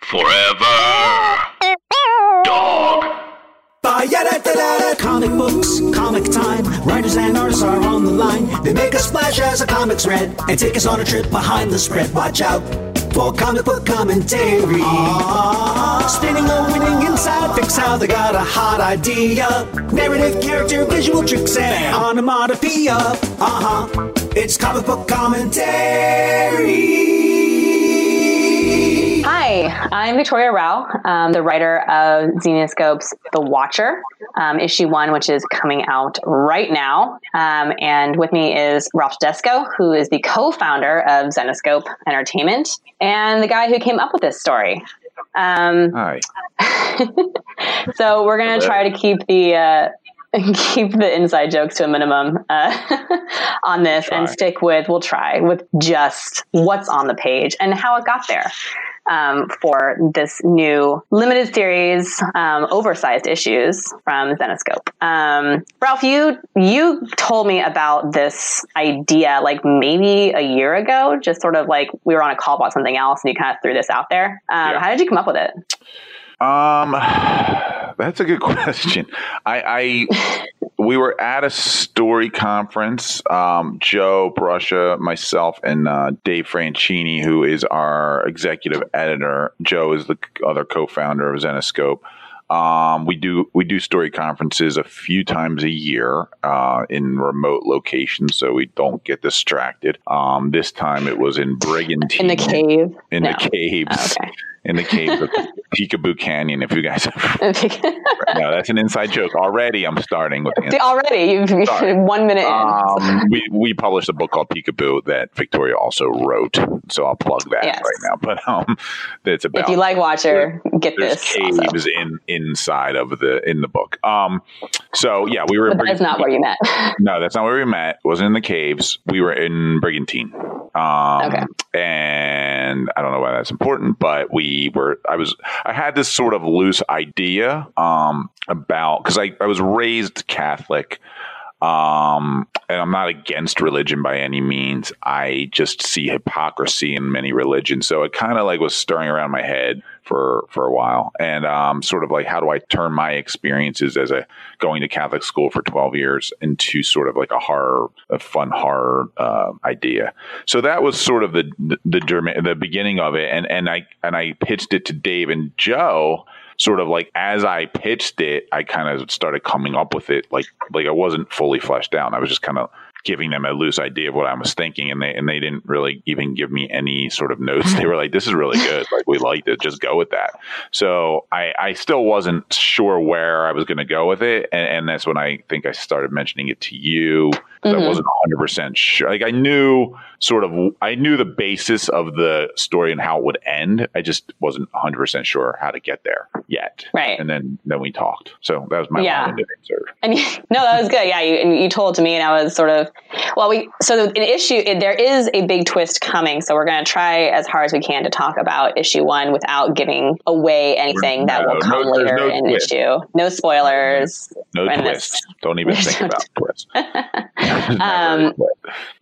Forever. Dog. Comic books, comic time. Writers and artists are on the line. They make us splash as the comics read and take us on a trip behind the spread. Watch out for comic book commentary. Spinning a winning inside, fix how they got a hot idea. Narrative, character, visual tricks, and onomatopoeia. Uh huh. It's comic book commentary. Hi, I'm Victoria Rau, um, the writer of Zenescope's The Watcher, um, issue one, which is coming out right now. Um, and with me is Ralph Tedesco, who is the co founder of Xenoscope Entertainment and the guy who came up with this story. Um, Hi. so we're going to try to keep the. Uh, keep the inside jokes to a minimum uh, on this and stick with we'll try with just what's on the page and how it got there um, for this new limited series um, oversized issues from Zenescope. Um, Ralph, you you told me about this idea like maybe a year ago, just sort of like we were on a call about something else, and you kind of threw this out there. Um, Yeah. How did you come up with it? Um, that's a good question. I, I we were at a story conference. Um, Joe Brusha, myself, and uh, Dave Franchini, who is our executive editor. Joe is the other co-founder of Zenescope. Um, we do we do story conferences a few times a year uh, in remote locations, so we don't get distracted. Um, this time it was in Brigantine, In the cave? in No. the caves, Oh, okay. In the caves of Peekaboo Canyon. If you guys have no, that's an inside joke. Already, I'm starting with the already you've one minute in. um, we we published a book called Peekaboo that Victoria also wrote, so I'll plug that Yes. right now. But um, it's about if you like Watcher, get there's this. caves Also. in inside of the in the book. Um, so yeah, we were. But that's not where you met. No, that's not where we met. It wasn't in the caves. We were in Brigantine. Um, Okay. And I don't know why that's important, but we were, I was, I had this sort of loose idea um, about, because I, I was raised Catholic. Um, and I'm not against religion by any means. I just see hypocrisy in many religions. So it kind of like was stirring around my head for for a while, and um, sort of like how do I turn my experiences as a going to Catholic school for 12 years into sort of like a horror, a fun horror uh, idea. So that was sort of the the the, the beginning of it, and and I and I pitched it to Dave and Joe sort of like as I pitched it, I kind of started coming up with it like like I wasn't fully fleshed out. I was just kind of giving them a loose idea of what I was thinking, and they and they didn't really even give me any sort of notes. They were like, "This is really good. Like we liked it. Just go with that." So I I still wasn't sure where I was going to go with it, and, and that's when I think I started mentioning it to you. 'Cause I mm-hmm. wasn't 100 percent sure. Like I knew sort of I knew the basis of the story and how it would end. I just wasn't 100 percent sure how to get there yet. Right. And then then we talked. So that was my Yeah. answer. And you, no, that was good. Yeah, you, and you told to me, and I was sort of, well, we so an issue. It, there is a big twist coming, so we're going to try as hard as we can to talk about issue one without giving away anything that will come no, later no in twist. issue. No spoilers. No twist. Don't even think about twist. Um.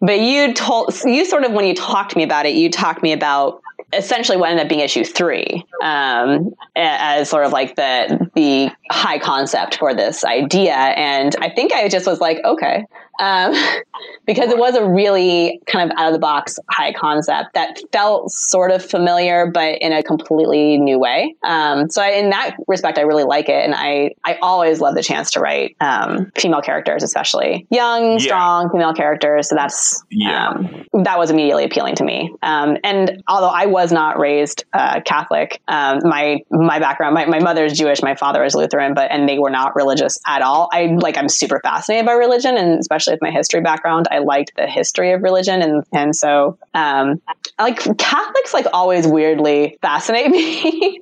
But you told you sort of when you talked to me about it, you talked to me about essentially what ended up being issue three um, as sort of like the the high concept for this idea, and I think I just was like, okay, um, because it was a really kind of out of the box high concept that felt sort of familiar, but in a completely new way. Um, so I, in that respect, I really like it, and I I always love the chance to write um, female characters, especially young, Yeah. Strong female characters. So that's Yeah. um, that was immediately appealing to me. Um, and although I was not raised uh, Catholic, um, my my background, my, my mother is Jewish, my father is Lutheran, but and they were not religious at all. I like I'm super fascinated by religion, and especially with my history background, I liked the history of religion, and and so um, like Catholics like always weirdly fascinate me.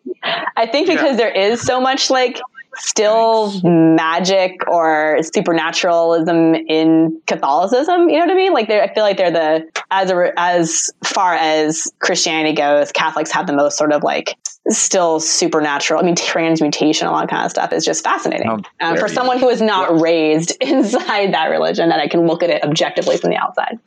I think because yeah. there is so much like still Thanks. magic or supernaturalism in Catholicism. You know what I mean? Like, I feel like they're the as a, as far as Christianity goes, Catholics have the most sort of like still supernatural. I mean, transmutation, a lot of kind of stuff is just fascinating um, for someone who is not raised inside that religion. That I can look at it objectively from the outside.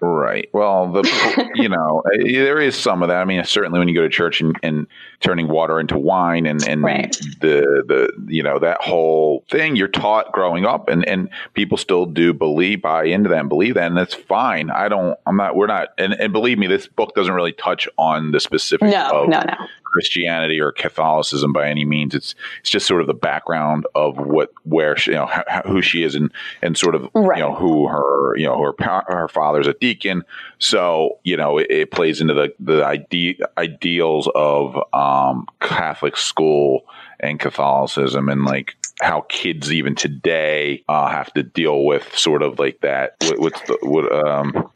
Right. Well, the you know eh, there is some of that. I mean, certainly when you go to church and, and turning water into wine and and right. the the you know that whole thing you're taught growing up, and and people still do believe buy into that and believe that, and that's fine. I don't. I'm not. We're not. And, and believe me, this book doesn't really touch on the specifics. No, of, no, no. Christianity or Catholicism by any means. It's it's just sort of the background of what where she, you know who she is and and sort of right. you know who her you know her her father's a deacon. So you know it, it plays into the the ide- ideals of um, Catholic school and Catholicism and like how kids even today uh, have to deal with sort of like that. What's the what um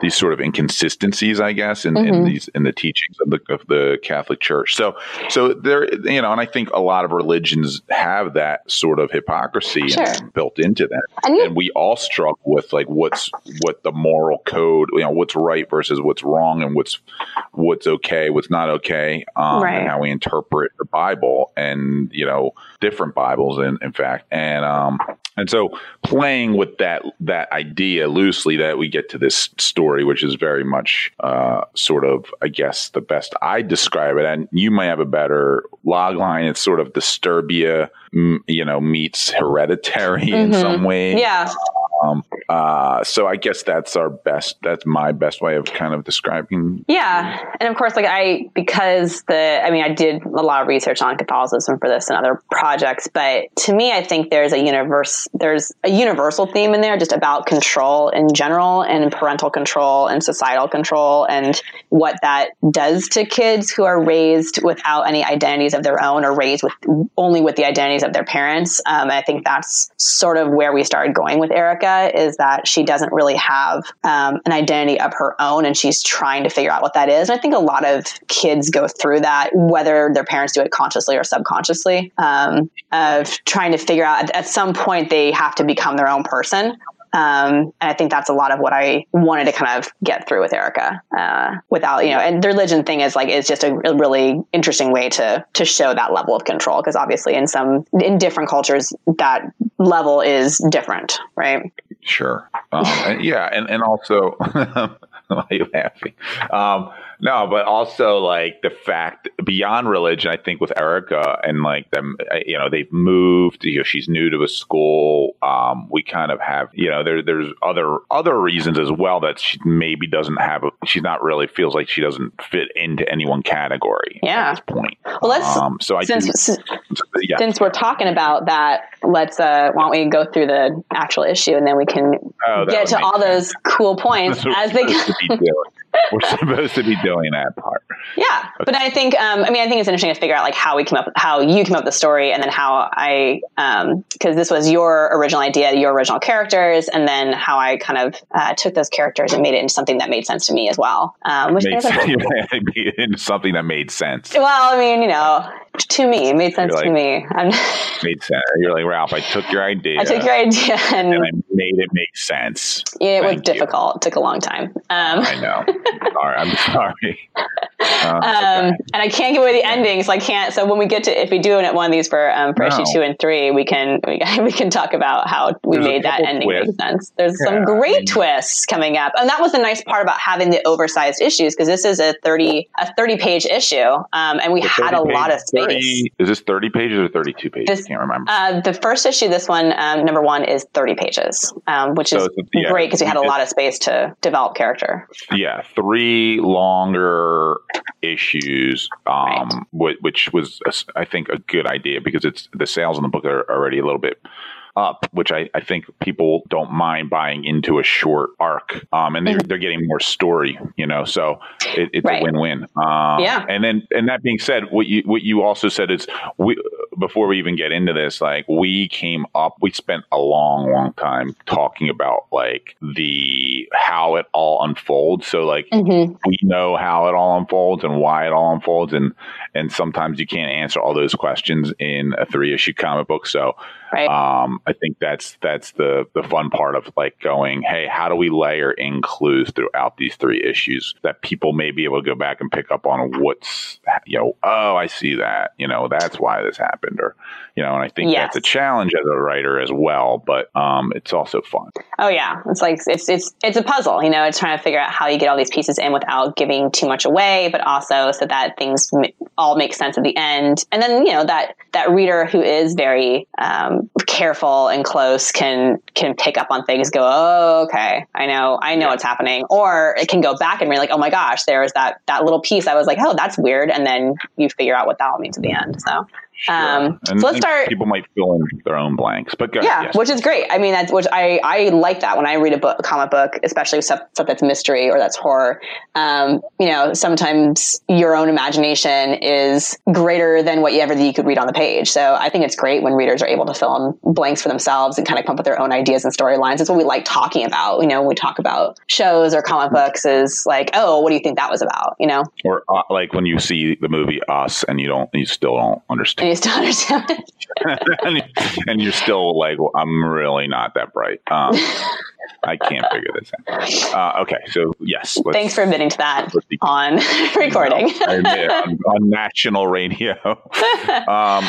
these sort of inconsistencies, I guess, in, mm-hmm. in these in the teachings of the of the Catholic Church. So so there, you know, and I think a lot of religions have that sort of hypocrisy sure. built into them, and, you- and, we all struggle with like what's what the moral code, you know, what's right versus what's wrong, and what's what's okay, what's not okay, um, right. and how we interpret the Bible, and you know, different Bibles, in in fact, and um, and so playing with that that idea loosely that we get to this story, which is very much uh, sort of, I guess, the best I describe it, and you might have a better log line. It's sort of Disturbia, you know, meets Hereditary mm-hmm. in some way. Yeah. Um, uh, so I guess that's our best. That's my best way of kind of describing. Yeah, and of course, like I because the I mean I did a lot of research on Catholicism for this and other projects, but to me, I think there's a universe. There's a universal theme in there just about control in general and parental control and societal control and what that does to kids who are raised without any identities of their own or raised with only with the identities of their parents. Um, I think that's sort of where we started going with Erica is that she doesn't really have um, an identity of her own and she's trying to figure out what that is. And I think a lot of kids go through that, whether their parents do it consciously or subconsciously, um, of trying to figure out at some point they have to become their own person. Um, and I think that's a lot of what I wanted to kind of get through with Erica, uh, without, you know, and the religion thing is like, is just a really interesting way to, to show that level of control. Cause obviously in some, in different cultures, that level is different, right? Sure. Um, and yeah. And, and also, why are you laughing? Um, no, but also like the fact beyond religion, I think with Erica and like them, you know, they've moved. You know, she's new to a school. Um, we kind of have, you know, there there's other other reasons as well that she maybe doesn't have. A, she's not really feels like she doesn't fit into any one category. Yeah. At this point. Well, let's. Um, so I since, do, since, yeah. since we're talking about that, let's. Uh, why don't we go through the actual issue and then we can oh, get to all sense. those cool points as they. We're supposed to be doing that part. Yeah, okay. but I think um, I mean I think it's interesting to figure out like how we came up, how you came up with the story, and then how I because um, this was your original idea, your original characters, and then how I kind of uh, took those characters and made it into something that made sense to me as well. Um, which made sense. into something that made sense. Well, I mean, you know, to me, it made sense like, to me. I'm made sense. You're like Ralph. I took your idea. I took your idea and, and I made it make sense. Yeah, it Thank was difficult. You. It took a long time. Um, I know. sorry, I'm sorry. Uh, um, okay. And I can't give away the ending, so I can't. So when we get to, if we do it one of these for um, for no. issue two and three, we can we, we can talk about how we There's made that ending twists. make sense. There's yeah, some great I mean, twists coming up, and that was the nice part about having the oversized issues because this is a thirty a thirty page issue, um, and we had a lot of space. 30, is this thirty pages or thirty two pages? This, I can't remember. Uh, the first issue, this one, um, number one, is thirty pages, um, which is yeah, great because we had a lot of space to develop character. Yeah, three longer issues, um, right. which was I think a good idea because it's the sales in the book are already a little bit up, which I, I think people don't mind buying into a short arc. Um, and they're, mm-hmm. they're getting more story, you know, so it, it's right. a win-win. Um, yeah. And then, and that being said, what you, what you also said is we, before we even get into this, like we came up, we spent a long, long time talking about like the how it all unfolds. So like Mhm. we know how it all unfolds and why it all unfolds, and and sometimes you can't answer all those questions in a three issue comic book. So Right. um, I think that's that's the the fun part of like going, hey, how do we layer in clues throughout these three issues that people may be able to go back and pick up on what's you know, oh, I see that, you know, that's why this happened, or you know, and I think Yes. that's a challenge as a writer as well, but um, it's also fun. Oh yeah, it's like it's it's it's a puzzle. You know, it's trying to figure out how you get all these pieces in without giving too much away, but also so that things all make sense at the end. And then you know that that reader who is very um, careful and close can can pick up on things. Go, oh okay, I know, I know what's happening, or it can go back and be like, oh my gosh, there's that that little piece. I was like, oh, that's weird, and then you figure out what that all means at the end. So. Um, and, so let's start- People might fill in their own blanks, but yeah, ahead, yes. which is great. I mean, that's which I I like that when I read a book, a comic book, especially stuff, stuff that's mystery or that's horror. Um, you know, sometimes your own imagination is greater than what you ever you could read on the page. So I think it's great when readers are able to fill in blanks for themselves and kind of come up with their own ideas and storylines. It's what we like talking about. You know, when we talk about shows or comic books, is like, oh, what do you think that was about? You know, or uh, like when you see the movie Us and you don't, you still don't understand, understand it. and, you're still like, well, I'm really not that bright. Um, I can't figure this out. Uh, okay, so yes, Thanks for admitting to that on recording. I admit, on, on national radio. um,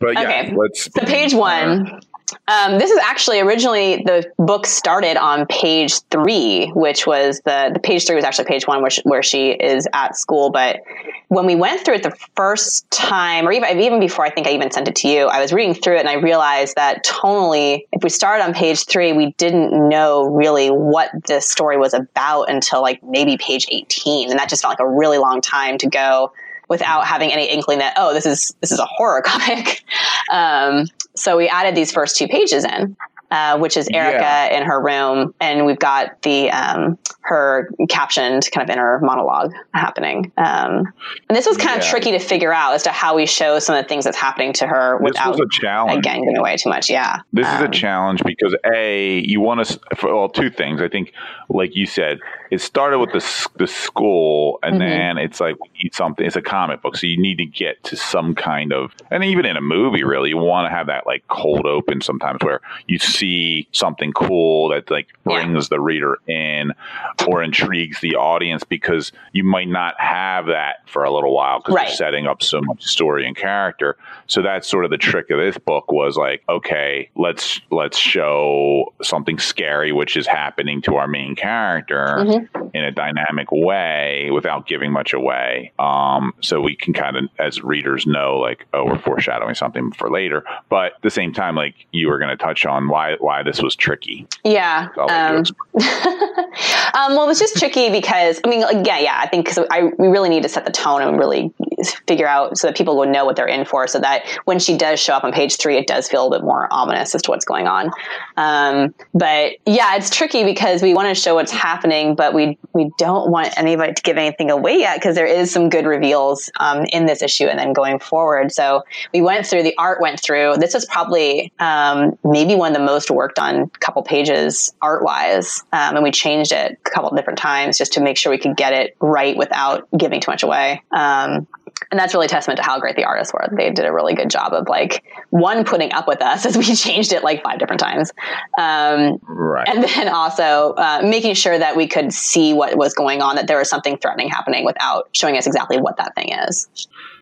but yeah, Okay. let's. So page one. Um, this is actually originally the book started on page three, which was the the page three was actually page one, she, where she is at school. But when we went through it the first time, or even even before, I think I even sent it to you. I was reading through it and I realized that tonally, if we started on page three, we didn't know really what this story was about until like maybe page eighteen, and that just felt like a really long time to go without having any inkling that oh this is this is a horror comic um, so we added these first two pages in uh, which is Erica Yeah. in her room, and we've got the um, her captioned kind of inner monologue happening. Um, and this was kind of tricky to figure out as to how we show some of the things that's happening to her This without a challenge. again giving away too much. Yeah, This is a Um, challenge because a you want to well two things. I think, like you said, it started with the the school, and Mhm. then it's like we need something. It's a comic book, so you need to get to some kind of, and even in a movie, really, you want to have that like cold open sometimes where you see something cool that like brings the reader in or intrigues the audience because you might not have that for a little while because Right. you're setting up so much story and character. So that's sort of the trick of this book was like, okay, let's let's show something scary which is happening to our main character Mhm. In a dynamic way without giving much away. Um, so we can kind of, as readers, know like, oh, we're foreshadowing something for later. But at the same time, like you were going to touch on why why this was tricky. yeah. Um, um, well, it's just tricky because I mean, like, yeah, yeah. I think because I we really need to set the tone and really figure out so that people will know what they're in for, so that when she does show up on page three, it does feel a bit more ominous as to what's going on. Um, but yeah, it's tricky because we want to show what's happening, but we we don't want anybody to give anything away yet because there is some good reveals um, in this issue and then going forward. So we went through the art went through. This is probably um, maybe one of the most worked on couple pages art wise, um, and we changed it a couple different times just to make sure we could get it right without giving too much away. Um, and that's really testament to how great the artists were. They did a really good job of like one putting up with us as we changed it like five different times, um, Right. and then also uh, making sure that we could see what was going on, that there was something threatening happening without showing us exactly what that thing is.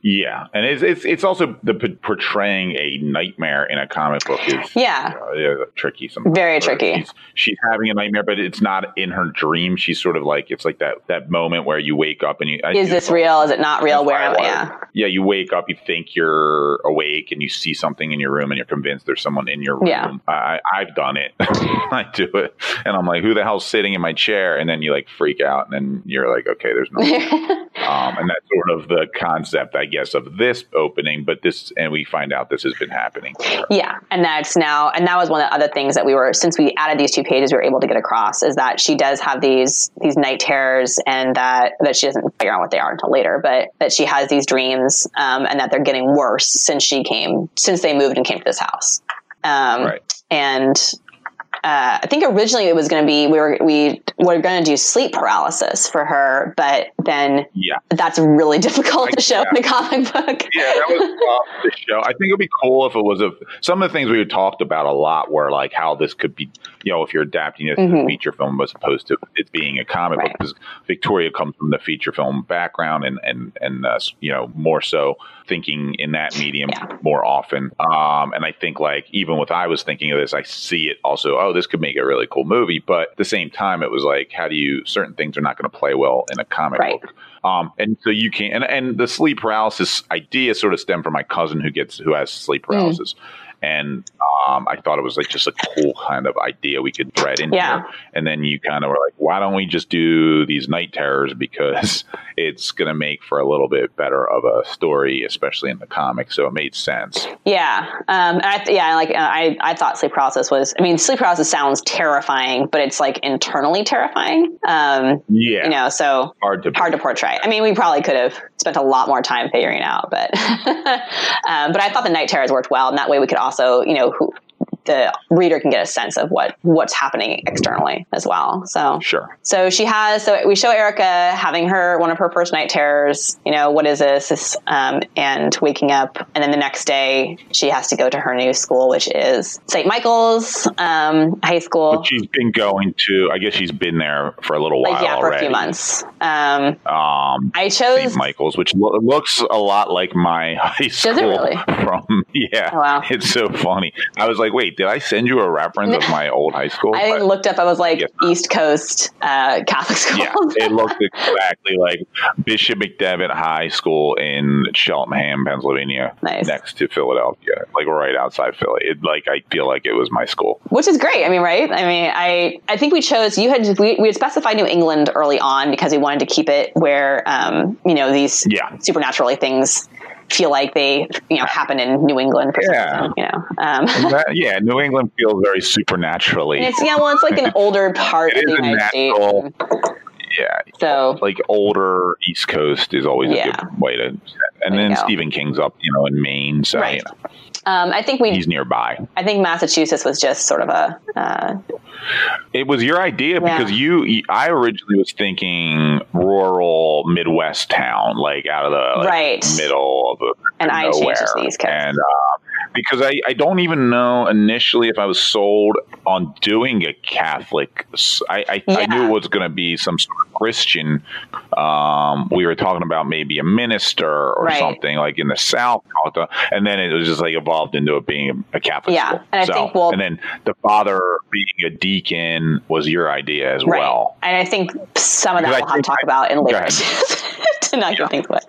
Yeah, and it's it's it's also the portraying a nightmare in a comic book is Yeah. uh, tricky. Sometimes Very Or tricky. She's, she's having a nightmare, but it's not in her dream. She's sort of like it's like that that moment where you wake up and you Is this all- real? Is it not real? Where am I? Yeah. Yeah, you wake up, you think you're awake, and you see something in your room, and you're convinced there's someone in your room. Yeah. I, I've done it. I do it, and I'm like, "Who the hell's sitting in my chair?" And then you like freak out, and then you're like, "Okay, there's no." um, and that's sort of the concept, I guess, of this opening, but this, and we find out this has been happening. Yeah, and that's now, and that was one of the other things that we were since we added these two pages, we were able to get across is that she does have these these night terrors, and that that she doesn't figure out what they are until later, but that she has these dreams, um, and that they're getting worse since she came, since they moved and came to this house. Um, Right. And uh, I think originally it was going to be we were we were going to do sleep paralysis for her, but then Yeah. that's really difficult I- to show in a comic book. Yeah, that was tough to show. I think it'd be cool if it was a some of the things we had talked about a lot were like how this could be, you know, if you're adapting it to a feature film as opposed to it being a comic book. Because Victoria comes from the feature film background and and and uh, you know more so thinking in that medium Yeah. more often. Um, and I think like even with I was thinking of this, I see it also. Oh, this could make a really cool movie, but at the same time, it was like, how do you certain things are not going to play well in a comic Right. book. Um, and so you can, and, and the sleep paralysis idea sort of stemmed from my cousin who gets, who has sleep Hmm. paralysis. And um, I thought it was like just a cool kind of idea we could thread in Yeah. here. And then you kind of were like, why don't we just do these night terrors? Because it's going to make for a little bit better of a story, especially in the comics. So it made sense. Yeah, um, I th- yeah, like uh, I, I thought sleep paralysis was. I mean, sleep paralysis sounds terrifying, but it's like internally terrifying. Um, Yeah. you know, so hard to, hard to portray. I mean, we probably could have spent a lot more time figuring out, but um, but I thought the night terrors worked well, and that way we could also, you know, who, the reader can get a sense of what what's happening externally as well. So Sure. so she has. So we show Erica having her one of her first night terrors. You know what is this? this um, and waking up, and then the next day she has to go to her new school, which is St. Michael's um, High School. She's been going to, I guess she's been there for a little while Like yeah, for a few months. Um, Um, I chose. St. Michael's, which lo- looks a lot like my high school. really? From yeah, Oh, wow. it's so funny. I was like, wait, did I send you a reference of my old high school? I But- looked up. I was like. East Coast uh, Catholic school. yeah, it looked exactly like Bishop McDevitt High School in Cheltenham, Pennsylvania, Nice. next to Philadelphia, like right outside Philly. It like I feel like it was my school. which is great. I mean, right? I mean, I I think we chose you had we, we had specified New England early on because we wanted to keep it where um, you know these Yeah. supernaturally things feel like they you know happen in New England for some Yeah. reason, you know. Um, That- yeah, New England feels very supernaturally. and it's yeah, well, it's like an older part of the United States. yeah, So like older East Coast is always Yeah. a good way to. And then. Stephen King's up, you know, in Maine, so Right. you know, um, I think we he's nearby. I think Massachusetts was just sort of a uh, It was your idea Yeah. because you, I originally was thinking rural Midwest town, like out of the like, Right. middle of the And I changed nowhere. it the East Coast. And uh, because I, I don't even know initially if I was sold on doing a Catholic. I Yeah. knew it was going to be some sort of Christian. Um, we were talking about maybe a minister or Right. something like in the South, and then it was just like evolved into it being a Catholic Yeah, school. and I So- think we'll- and then the father being a deacon was your idea as right. well. And I think some of that we'll have to talk I- about in later. to not get things wet.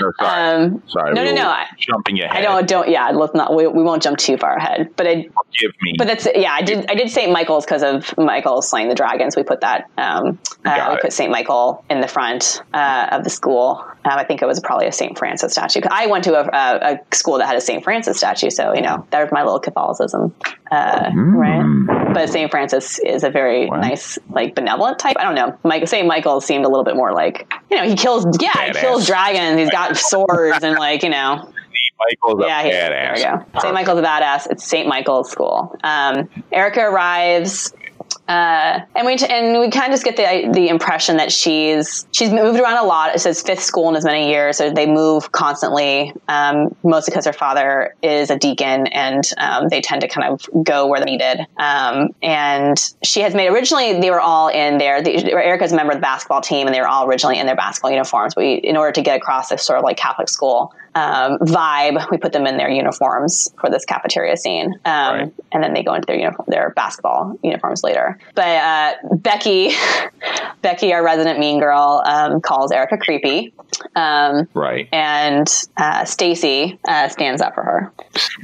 Or sorry, Um, sorry, no, no, no, jumping ahead. I don't don't yeah. Let's not. We, we won't jump too far ahead. But I give me. But that's yeah. I did I did St. Michael's because of Michael slaying the dragons. We put that um, uh, we put St. Michael in the front uh, of the school. Um, I think it was probably a St. Francis statue. I went to a, a, a school that had a St. Francis statue, so you know that was my little Catholicism, uh, right? But St. Francis is a very Wow. nice, like benevolent type. I don't know. Mike St. Michael seemed a little bit more like you know he kills yeah he kills dragons. He's got swords and like you know Michael's a yeah, badass. there we go. St. Michael's a badass. It's St. Michael's School. Um, Erica arrives. Uh, and we and we kind of just get the the impression that she's she's moved around a lot. It says fifth school in as many years, so they move constantly. Um, mostly because her father is a deacon, and um, they tend to kind of go where they're needed. Um, and she has made originally they were all in their the, Erica's a member of the basketball team, and they were all originally in their basketball uniforms. We in order to get across this sort of like Catholic school um, vibe, we put them in their uniforms for this cafeteria scene, um, Right. and then they go into their uniform, their basketball uniforms later. But uh, Becky, Becky, our resident mean girl, um, calls Erica creepy, um, Right. and uh, Stacy uh, stands up for her.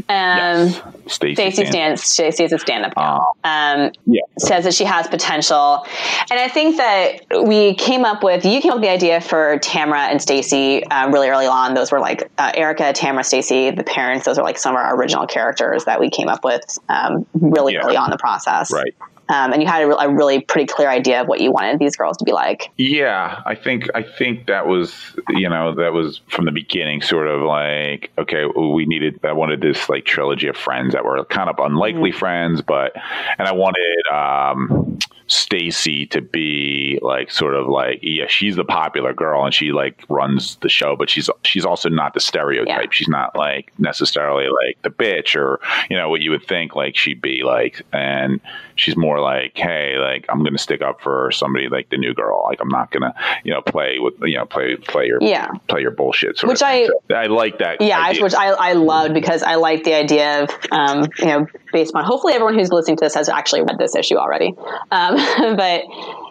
Um, yes. Stacy. Stands. Stacy is a stand-up gal. Um, Yeah. says that she has potential, and I think that we came up with. You came up with the idea for Tamara and Stacy um, really early on. Those were like uh, Erica, Tamara, Stacy, the parents. Those are like some of our original characters that we came up with um, really Yeah. early on in the process. Right. Um, and you had a, re- a really pretty clear idea of what you wanted these girls to be like. Yeah, I think I think that was you know that was from the beginning sort of like okay we needed I wanted this like trilogy of friends that were kind of unlikely friends but and I wanted um Stacy to be like sort of like yeah she's the popular girl and she like runs the show but she's she's also not the stereotype Yeah. she's not like necessarily like the bitch or you know what you would think like she'd be like and she's more like hey like i'm gonna stick up for somebody like the new girl like i'm not gonna you know play with you know play play your Yeah. play your bullshit sort Which. I- So I like that Yeah, idea. which I, I loved because I like the idea of, um, you know, based on hopefully everyone who's listening to this has actually read this issue already. Um, but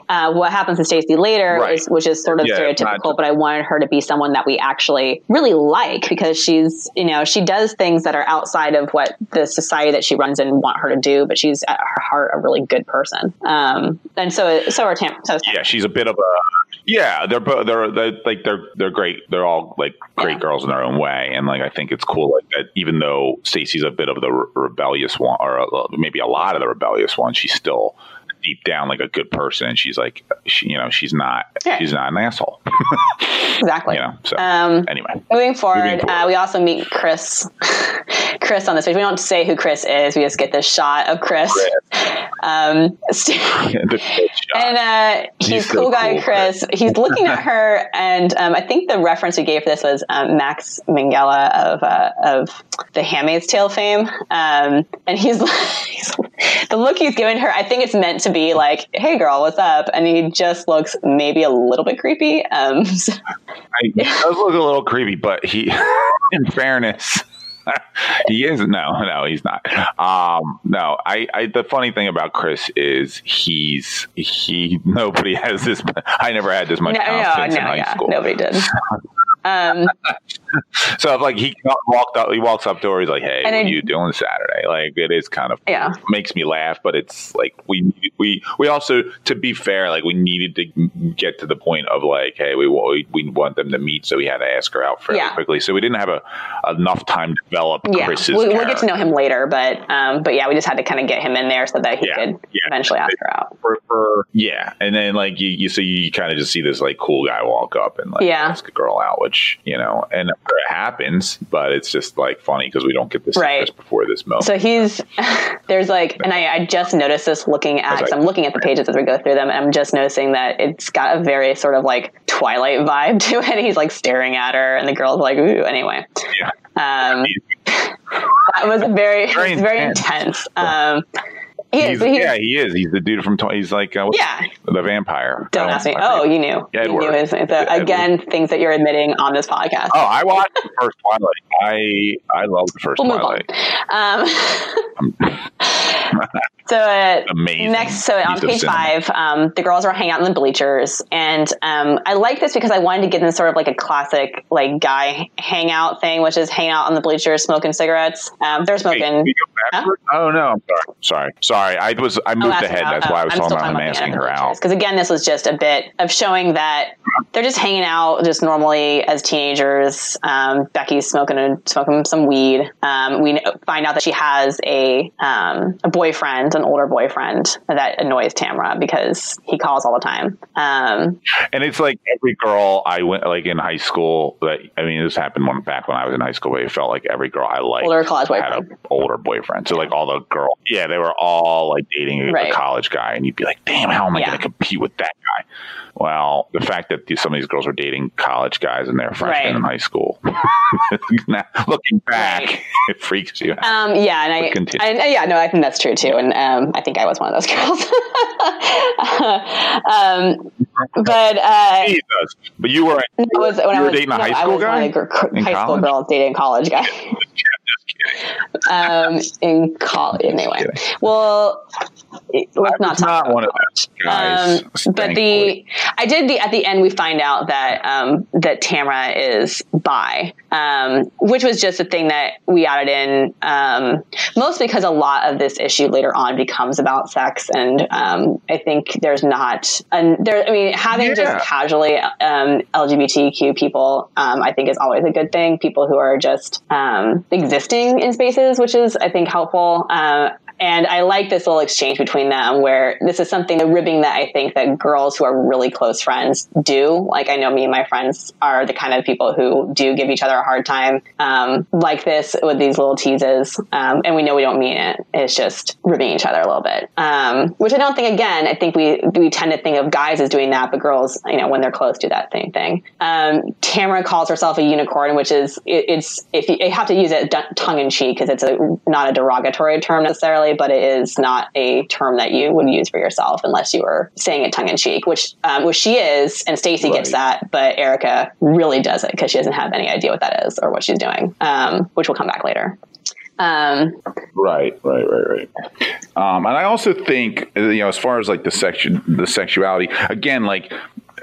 uh, what happens to Stacey later, Right. is, which is sort of Yeah, stereotypical, not- but I wanted her to be someone that we actually really like because she's, you know, she does things that are outside of what the society that she runs in want her to do, but she's at her heart a really good person. Um, and so, so are Tam. So yeah she's a bit of a yeah they're both they're, they're like they're they're great they're all like great Yeah. girls in their own way and like i think it's cool like that even though stacy's a bit of the re- rebellious one or a, maybe a lot of the rebellious one she's still deep down like a good person and she's like she, you know she's not Yeah. she's not an asshole Exactly. you know so Um, anyway Moving forward, Moving forward. Uh, we also meet Chris. Chris on this page. We don't say who Chris is. We just get this shot of Chris. Um, bitch shot. and uh, he's, He's so cool guy cool, Chris. He's looking at her, and um, I think the reference we gave for this was um, Max Minghella of uh, of the Handmaid's Tale fame. Um, and he's, he's the look he's giving her. I think it's meant to be like, "Hey, girl, what's up?" And he just looks maybe a little bit creepy. Um, so- I, he does look a little creepy, but he, in fairness, he is no, no, he's not. Um, no, I, I. The funny thing about Chris is he's he. Nobody has this. I never had this much no, no, no, in high yeah, school. nobody did. Um, So if like he walked up, he walks up to her. He's like, "Hey, And what then- are you doing Saturday?" Like it is kind of yeah. makes me laugh, but it's like we we we also to be fair, like we needed to get to the point of like, hey, we wa- we want them to meet, so we had to ask her out fairly Yeah. quickly. So we didn't have a enough time to develop Yeah, Chris's. we'll, we'll get to know him later, but um, but yeah, we just had to kind of get him in there so that he Yeah, could yeah. eventually ask her out. For, for, yeah, and then like you, you so you kind of just see this like cool guy walk up and like Yeah. ask a girl out, which you know, and it happens, but it's just like funny because we don't get this Right. before this moment. So he's there's like, and I, I just noticed this looking at. Cause I'm looking at the pages as we go through them, and I'm just noticing that it's got a very sort of like Twilight vibe to it. He's like staring at her, and the girl's like, "Ooh." Anyway, yeah. um, that was very Very it's very intense. intense. Um, he is, He's, he's, yeah, he is. He's the dude from. He's like uh, yeah. the vampire. Don't I ask me. Oh, you knew. Yeah, you knew his, the, Edward. again things that you're admitting on this podcast. Oh, I watched the first Twilight. I I love the 1st we'll Twilight. Um, so uh, Amazing. next, so on page five, um, the girls are hanging out in the bleachers, and um, I like this because I wanted to get in sort of like a classic like guy hangout thing, which is hang out on the bleachers smoking cigarettes. Um, they're smoking. go backward? Oh no, I'm sorry. Sorry, sorry. I was I moved ahead. That's why I was talking about him asking her out. Because again, this was just a bit of showing that they're just hanging out just normally as teenagers. Um, Becky's smoking a, smoking some weed. Um, we find out that she has a um, a boyfriend, an older boyfriend that annoys Tamara because he calls all the time. Um, And it's like every girl I went like in high school. That I mean, this happened one back when I was in high school. But it felt like every girl I liked Older college had boyfriend. an older boyfriend. So like all the girl, yeah, they were all like dating a, a college guy, and you'd be like, damn, how am I Yeah. going to compete with that guy? Well, the fact that these, some of these girls were dating college guys and they're freshmen Right. in high school, now, looking back, Right. it freaks you out. Um, yeah, and I, continue. and, uh, yeah, no, I think that's true too, and um, I think I was one of those girls. um, but uh, Jesus. But you were I was when you I were was dating a no, high I school guy the gr- high school girl dating college guy. Um, in college, anyway. Well, let's not talk not about one of college. guys, Um, but the I did the at the end we find out that um, that Tamara is bi, um, which was just a thing that we added in, um, most because a lot of this issue later on becomes about sex, and um, I think there's not and there. I mean, having Yeah. just casually um, LGBTQ people, um, I think is always a good thing. People who are just um, existing in spaces, which is I think helpful. Uh, and I like this little exchange between them where this is something, the ribbing that I think that girls who are really close friends do. Like I know me and my friends are the kind of people who do give each other a hard time, um, like this with these little teases. Um, and we know we don't mean it. It's just ribbing each other a little bit. Um, which I don't think, again, I think we, we tend to think of guys as doing that, but girls, you know, when they're close do that same thing. Um, Tamara calls herself a unicorn, which is, it, it's, if you, you have to use it tongue in cheek because it's a, not a derogatory term necessarily, but it is not a term that you would use for yourself unless you were saying it tongue in cheek, which, um, which she is, and Stacy gets that, but Erica really does it because she doesn't have any idea what that is or what she's doing, um, which will come back later. Um, Right, right, right, right. Um, and I also think, you know, as far as like the section, the sexuality, again, like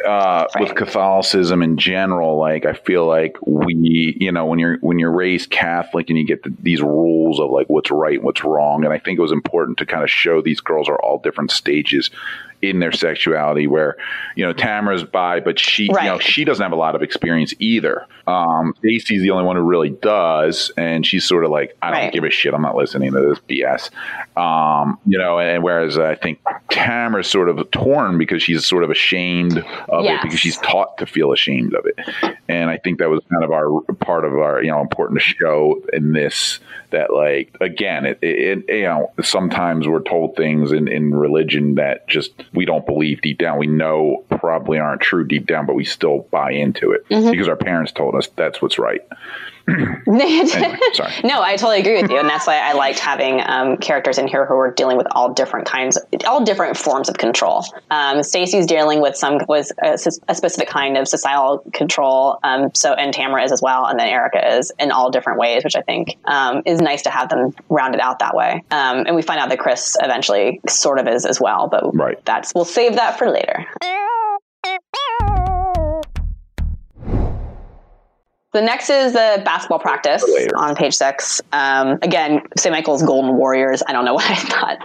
uh, with Catholicism in general, like I feel like we, you know, when you're when you're raised Catholic and you get the, these rules of like what's right and what's wrong, and I think it was important to kind of show these girls are all different stages in their sexuality. Where you know Tamara's bi, but she, you know, she doesn't have a lot of experience either. Um, Stacey's the only one who really does, and she's sort of like, I don't Right. give a shit. I'm not listening to this BS. Um, you know, and whereas I think Tamara's sort of torn because she's sort of ashamed of Yes. it because she's taught to feel ashamed of it. And I think that was kind of our part of our, you know, important to show in this that like again, it, it, it you know, sometimes we're told things in, in religion that just we don't believe deep down. We know probably aren't true deep down, but we still buy into it Mm-hmm. because our parents told us that's what's right. Anyway, sorry. No, I totally agree with you, and that's why I liked having um, characters in here who were dealing with all different kinds, all different forms of control. Um, Stacy's dealing with some with a, a specific kind of societal control. Um, so, and Tamara is as well, and then Erica is in all different ways, which I think um, is nice to have them rounded out that way. Um, and we find out that Chris eventually sort of is as well, but Right. that's we'll save that for later. The next is the basketball practice Later. on page six. Um, again, St. Michael's Golden Warriors. I don't know what I thought.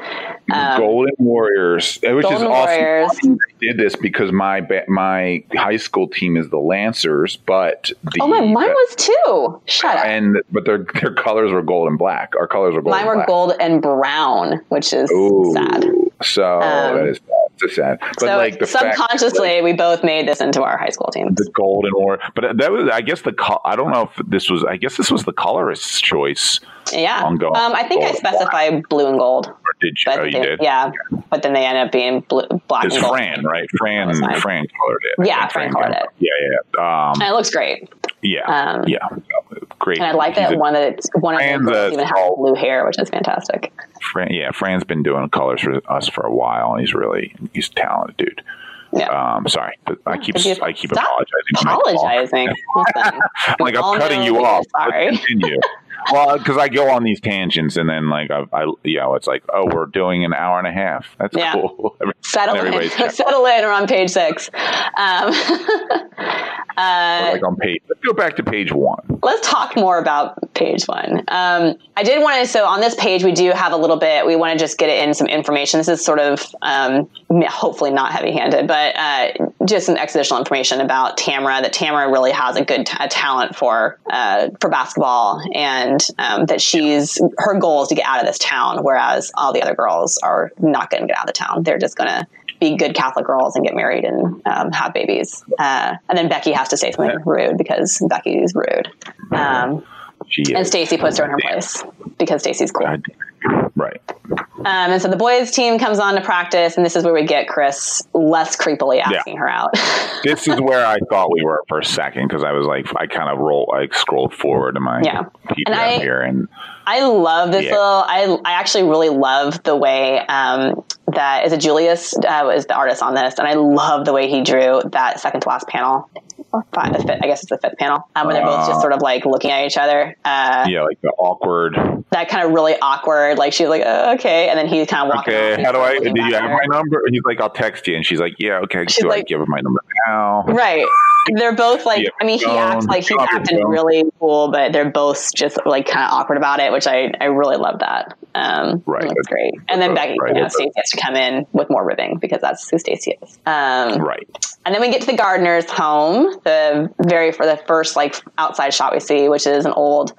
Um, Golden Warriors, uh, which is Golden awesome. Warriors. I did this because my my high school team is the Lancers, but the oh my, mine was too. Shut up. and but their their colors were gold and black. Our colors were gold. Mine and were black. gold and brown, which is Ooh, sad. So Um, that is sad. But so like the fact- subconsciously, we both made this into our high school team. the golden war, but that was I guess the col- I don't know if this was I guess this was the colorist's choice. Yeah. on gold- um, I think I gold and specified blue and gold. Or did you? Oh, you they- did. Yeah. But then they ended up being blue, black It's and gold. Fran, right? Fran, Fran colored it. Yeah, think Fran colored it. Yeah, yeah, um, And it looks great. yeah, Um, yeah. Great. And I like that one that it's one of the Fran's girls a even has blue hair, which is fantastic. Fran, yeah, Fran's been doing colors for us for a while, and he's really he's a talented dude. Yeah. Um, sorry, but I keep I keep apologizing. Apologizing. like I'm cutting you off. Sorry. Continue. well, because I go on these tangents, and then like I, I, you know, it's like, oh, we're doing an hour and a half. That's Yeah. cool. Settle in. Settle in. We're on page six. Um, uh, like on page. Let's go back to page one. let's talk more about page one. Um, I did want to, so on this page, we do have a little bit, we want to just get it in some information. This is sort of, um, hopefully not heavy handed, but uh, just some expositional information about Tamara, that Tamara really has a good t- a talent for, uh, for basketball and um, that she's, her goal is to get out of this town, whereas all the other girls are not going to get out of the town. They're just going to be good Catholic girls and get married and um, have babies. Uh, and then Becky has to say something rude because Becky is rude. Um, and. Stacy puts her in her place because Stacy's cool. God, Right. Um, and so the boys' team comes on to practice, and this is where we get Chris less creepily asking her out. This is where I thought we were for a second because I was like, I kind of roll, I scrolled forward to my Yeah. And I- here, and I love this Yeah. little. I I actually really love the way um, that is it Julius uh, was the artist on this, and I love the way he drew that second to last panel. or five, the fifth, I guess it's the fifth panel, um, where they're both just sort of like looking at each other. Uh, Yeah, like the awkward. That kind of really awkward. Like she's like, uh, okay, and then he's kind of walking. Okay, how do I? Do you have her. my number? And he's like, I'll text you. And she's like, Yeah, okay. She's do I like- give her my number now? Right. They're both like, Yeah, I mean, he acts like he's acting really cool, but they're both just like kind of awkward about it, which I, I really love that. Um, Right. That's great. And then Becky, Right. you know, Stacey has to come in with more ribbing because that's who Stacey is. Um, Right. and then we get to the gardener's home, the very for the first like outside shot we see, which is an old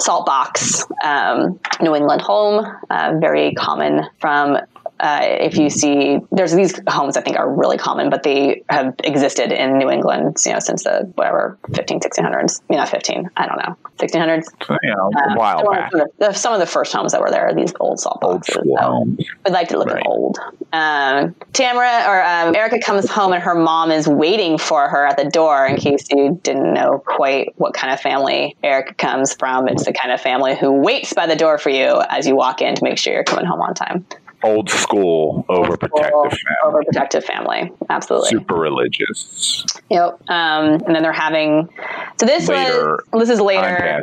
salt box um, New England home, uh, very common from. Uh, if you see, there's these homes I think are really common, but they have existed in New England, you know, since the whatever 15, 1600s. I mean, not 15, I don't know, 1600s. So, you know, Um, a while they're back. of the- some of the first homes that were there, are these old salt boxes. school So-. We'd like to look Right. old. Um, Tamara or um, Erica comes home and her mom is waiting for her at the door. In case you didn't know quite what kind of family Erica comes from, it's the kind of family who waits by the door for you as you walk in to make sure you're coming home on time. Old school, overprotective family. Overprotective family, absolutely. Super religious. Yep. Um, and then they're having. So this Later. was this is later.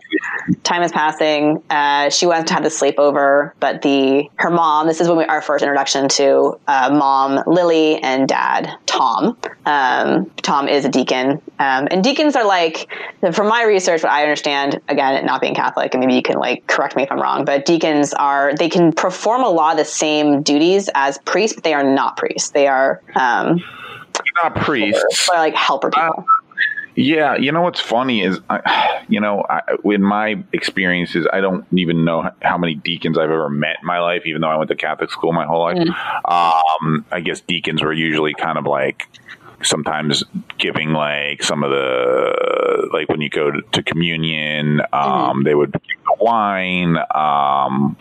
Time is passing. Uh, she wants to have the sleepover, but the her mom. This is when we our first introduction to uh, mom Lily and dad Tom. Um, Tom is a deacon, um, and deacons are like, from my research, what I understand, again, not being Catholic, and maybe you can like correct me if I'm wrong, but deacons are they can perform a lot of the same duties as priests, but they are not priests. They are um, Not priests. they're like helper people. Yeah, you know what's funny is, I, you know, I, in my experiences, I don't even know how many deacons I've ever met in my life, even though I went to Catholic school my whole life. Um, I guess deacons were usually kind of like sometimes giving like some of the like when you go to, to communion, um, they would give the wine. Um,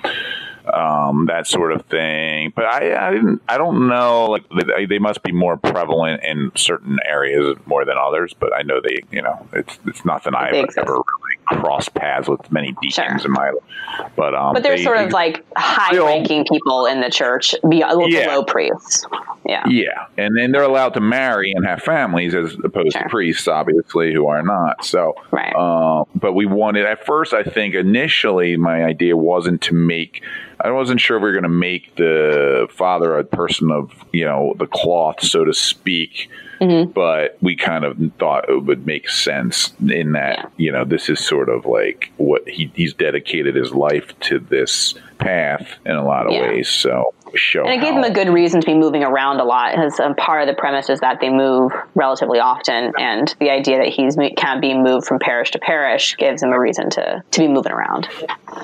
um, that sort of thing. But I, I didn't, I don't know. Like they, they must be more prevalent in certain areas more than others. But I know they, you know, it's it's nothing I've ever really crossed paths with many deacons Sure. in my life. But um, But they're they- sort of like high-ranking people in the church, be a little Yeah. priests. Yeah. Yeah, and then they're allowed to marry and have families as opposed Sure. to priests, obviously, who are not. So, Right. uh, but we wanted at first. I think initially my idea wasn't to make. I wasn't sure if we were going to make the father a person of you know the cloth, so to speak. Mm-hmm. But we kind of thought it would make sense in that Yeah. you know this is sort of like what he, he's dedicated his life to this path in a lot of Yeah. ways. So show And it gave them a good reason to be moving around a lot. Because um, part of the premise is that they move relatively often, and the idea that he's kind of being moved from parish to parish gives him a reason to to be moving around.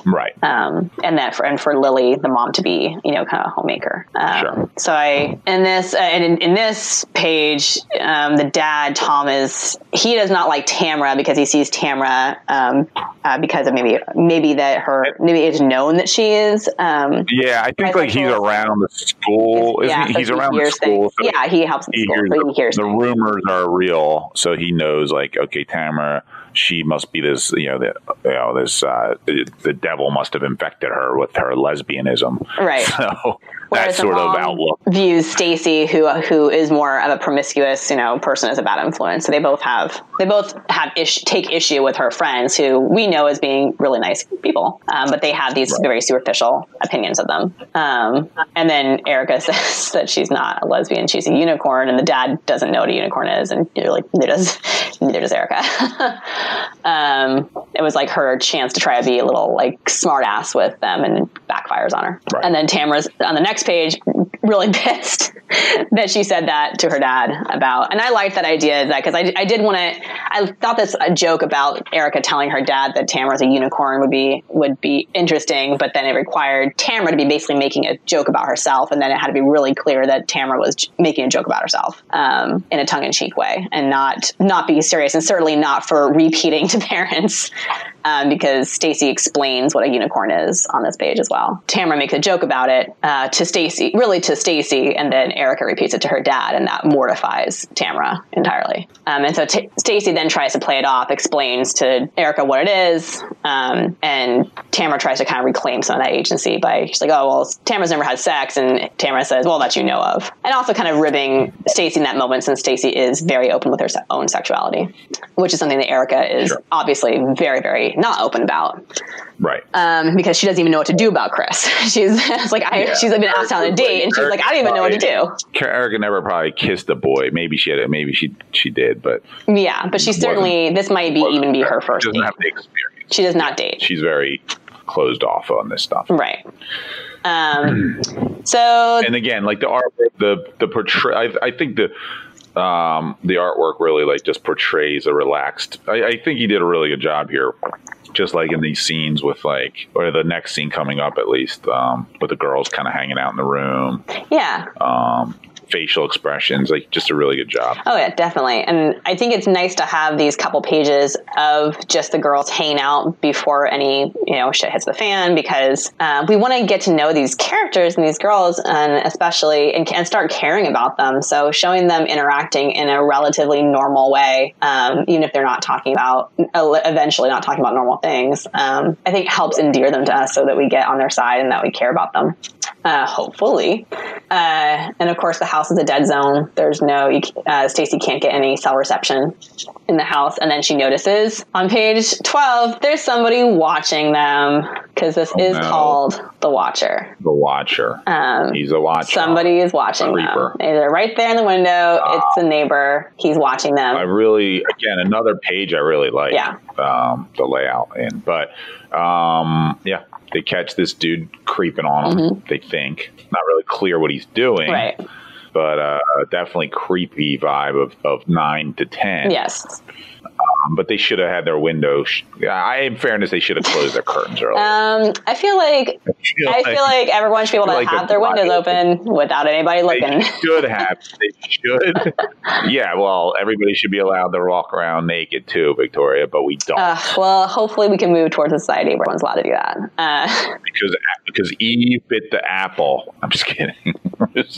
right. um, and that for and for Lily, the mom, to be you know kind of a homemaker. Um, Sure. So I in this uh, and in, in this page, um, the dad Tom is he does not like Tamara because he sees Tamara um, uh, because of maybe maybe that her maybe it's known that she is. Um, Yeah, I think like he's around the school. Isn't yeah, he? so He's he around the hears school. so yeah, he helps in he school, so the, he hears the things. rumors are real, so he knows like okay, Tamara, she must be this. You know, the, you know this. Uh, the, the devil must have infected her with her lesbianism. Right. So Whereas the sort of mom outlook. views Stacy, who who is more of a promiscuous, you know, person, as a bad influence. So they both have they both have ish, take issue with her friends, who we know as being really nice people, um, but they have these very superficial opinions of them. Um, and then Erica says that she's not a lesbian; she's a unicorn, and the dad doesn't know what a unicorn is, and you're like, neither does neither does Erica. um, it was like her chance to try to be a little like smart ass with them, and backfires on her. Right. And then Tamara's on the next page, really pissed that she said that to her dad about. And I liked that idea that because I, I did want to. I thought this a joke about Erica telling her dad that Tamara's a unicorn would be would be interesting, but then it required Tamara to be basically making a joke about herself, and then it had to be really clear that Tamara was making a joke about herself um, in a tongue in cheek way, and not not be serious, and certainly not for repeating to parents um, because Stacy explains what a unicorn is on this page as well. Tamara makes a joke about it uh, to Stacy, really to Stacy, and then Erica repeats it to her dad, and that mortifies Tamara entirely. Um, and so T- Stacy then tries to play it off, explains to Erica what it is, um, and Tamara tries to kind of reclaim some of that agency by she's like, "Oh well, Tamara's never had sex," and Tamara says, "Well, that you know of," and also kind of ribbing Stacy in that moment since Stacy is very open with her se- own sexuality, which is something that Erica is Sure. obviously very, very not open about Right. um, because she doesn't even know what to do about Chris. She's like I, Yeah. she's been asked out on a date, and she's like, I don't even know what to do. Erica never probably kissed a boy. Maybe she had it. Maybe she she did, but Yeah, but she certainly this might be even be her first She doesn't date. have the experience. She does not date. She's very closed off on this stuff. Right. Um, so and again, like the art, the the portray. I, I think the um, the artwork really like just portrays a relaxed. I, I think he did a really good job here, just like in these scenes with like, or the next scene coming up at least, um, with the girls kind of hanging out in the room, yeah, um, facial expressions, like just a really good job. Oh yeah, definitely. And I think it's nice to have these couple pages of just the girls hanging out before any you know shit hits the fan because uh, we want to get to know these characters and these girls, and especially and, and start caring about them. So showing them interacting in a relatively normal way, um, even if they're not talking about eventually not talking about normal things, um, I think helps endear them to us so that we get on their side and that we care about them. Uh, hopefully, uh, and of course, the house is a dead zone. There's no, uh, Stacy can't get any cell reception in the house. And then she notices on page 12, there's somebody watching them because this is no. called The Watcher. The Watcher. Um, He's a Watcher. Somebody is watching them. They're right there in the window. it's a neighbor. He's watching them. I really, again, another page I really like. Yeah. Um, the layout in, but um, yeah, they catch this dude creeping on them. They think not really clear what he's doing, Mm-hmm. right. but uh, definitely creepy vibe of, of nine to ten. Yes. Um, but they should have had their window. Sh- I, in fairness, they should have closed their curtains earlier. Um, I feel like I feel like everyone should be able to like have their windows open without anybody they looking. should have. They should. yeah. Well, everybody should be allowed to walk around naked too, Victoria. But we don't. Uh, well, hopefully we can move towards a society where everyone's allowed to do that. Uh, because because Eve bit the apple. I'm just kidding.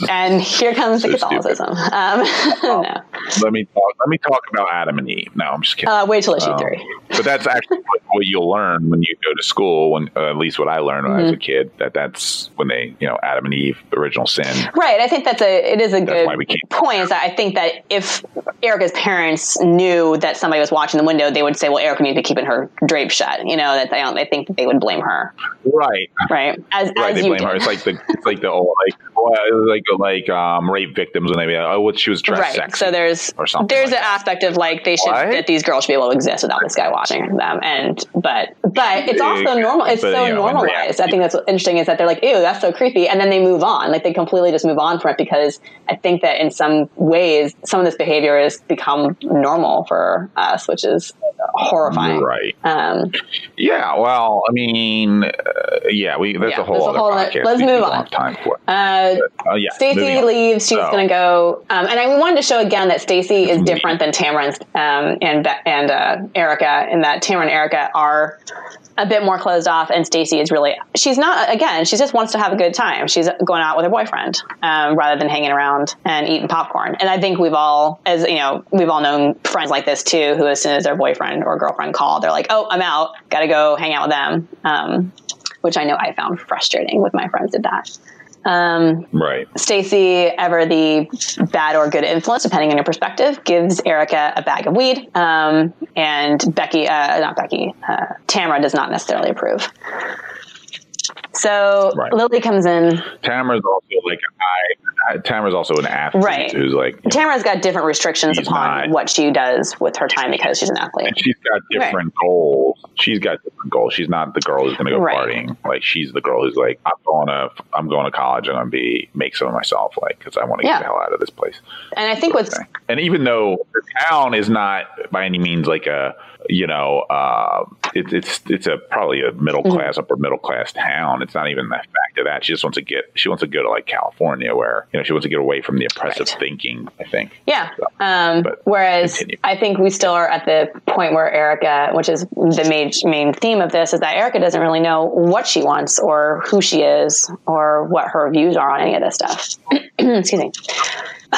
and here comes the Catholicism. Um, no, let me talk. Let me talk about Adam and Eve. No, I'm just kidding. Uh, wait till issue Um, three. but that's actually what, you'll learn when you go to school. When uh, at least what I learned when I was Mm-hmm. a kid, that that's when they, you know, Adam and Eve, original sin. Right. I think that's a it is a good we can't- point. Is that I think that if Erica's parents knew that somebody was watching the window, they would say, "Well, Erica needs to be keeping her drapes shut." You know that they don't. They think that they would blame her. Right. Right. As Right. as They you blame did. her. It's like the it's like the old like like like um rape victims when they be like, oh, what she was dressed Right. sexy. So there's or something there's like an aspect of like they should What? that these girls should be able to exist without this guy watching them. And but but it's also normal. It's but, so you know, normalized. I think that's what's interesting is that they're like, ew, that's so creepy, and then they move on. Like they completely just move on from it because I think that in some ways some of this behavior has become normal for us, which is horrifying. Right. Um, Yeah. Well, I mean, uh, yeah. We that's Yeah, a whole there's a whole other- podcast. let's move on. time for. uh, Uh, yeah. Stacy leaves. She's So- going to go, um, and I we wanted to show again that Stacy is different than Tamara and um, and, Be- and uh, Erica, in that Tamara and Erica are a bit more closed off, and Stacy is really she's not. Again, she just wants to have a good time. She's going out with her boyfriend um, rather than hanging around and eating popcorn. And I think we've all, as you know, we've all known friends like this too, who as soon as their boyfriend or girlfriend call, they're like, "Oh, I'm out. Got to go hang out with them." Um, which I know I found frustrating with my friends did that. Um, Right. Stacy, ever the bad or good influence, depending on your perspective, gives Erica a bag of weed. Um, and Becky, uh, not Becky, uh, Tamara does not necessarily approve. So Right. Lily comes in. Tamara's also like I. Tamara's also an athlete Right. who's like Tamara's got different restrictions upon not- what she does with her time because she's an athlete. she's got different goals. She's got different goals. She's not the girl who's going to go Right. partying. Like she's the girl who's like, I'm going to, I'm going to college. And I'm going to be make some of myself, like because I want to Yeah. get the hell out of this place. And I think what's And even though the town is not by any means like a, you know, uh, it, it's it's a probably a middle Mm-hmm. class, upper middle class town. It's not even the fact of that. She just wants to get she wants to go to like California, where you know she wants to get away from the oppressive Right. thinking. I think. Yeah. Um, But whereas continue. I think we still are at the point where Erica, which is the main, main theme of this, is that Erica doesn't really know what she wants or who she is or what her views are on any of this stuff. Excuse me.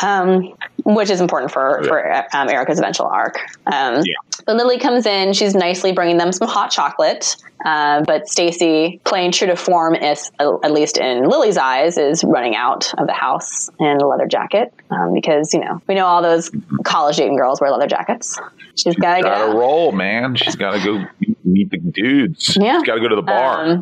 Um, which is important for, for um, Erica's eventual arc. Um, Yeah. But Lily comes in. She's nicely bringing them some hot chocolate. Uh, but Stacy, playing true to form, is at least in Lily's eyes, is running out of the house in a leather jacket um, because you know we know all those college dating girls wear leather jackets. She's got to get Got to out. roll, man. She's got to go meet the dudes. Yeah. She's got to go to the bar.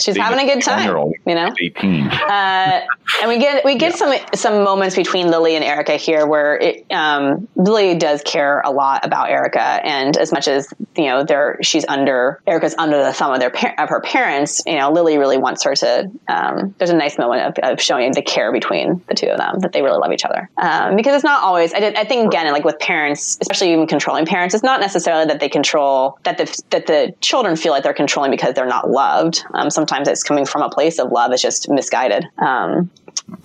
She's having a good time, you know. eighteen. Uh, and we get we get some some moments between Lily and Erica here where it, um, Lily does care a lot about Erica, and as much as you know, they're she's under Erica's under the thumb of their par- of her parents. You know, Lily really wants her to. Um, there's a nice moment of, of showing the care between the two of them that they really love each other um, because it's not always. I, did, I think again, like with parents, especially even controlling parents, it's not necessarily that they control that the that the children feel like they're controlling because they're not loved. Um, sometimes it's coming from a place of love. It's just misguided. Um,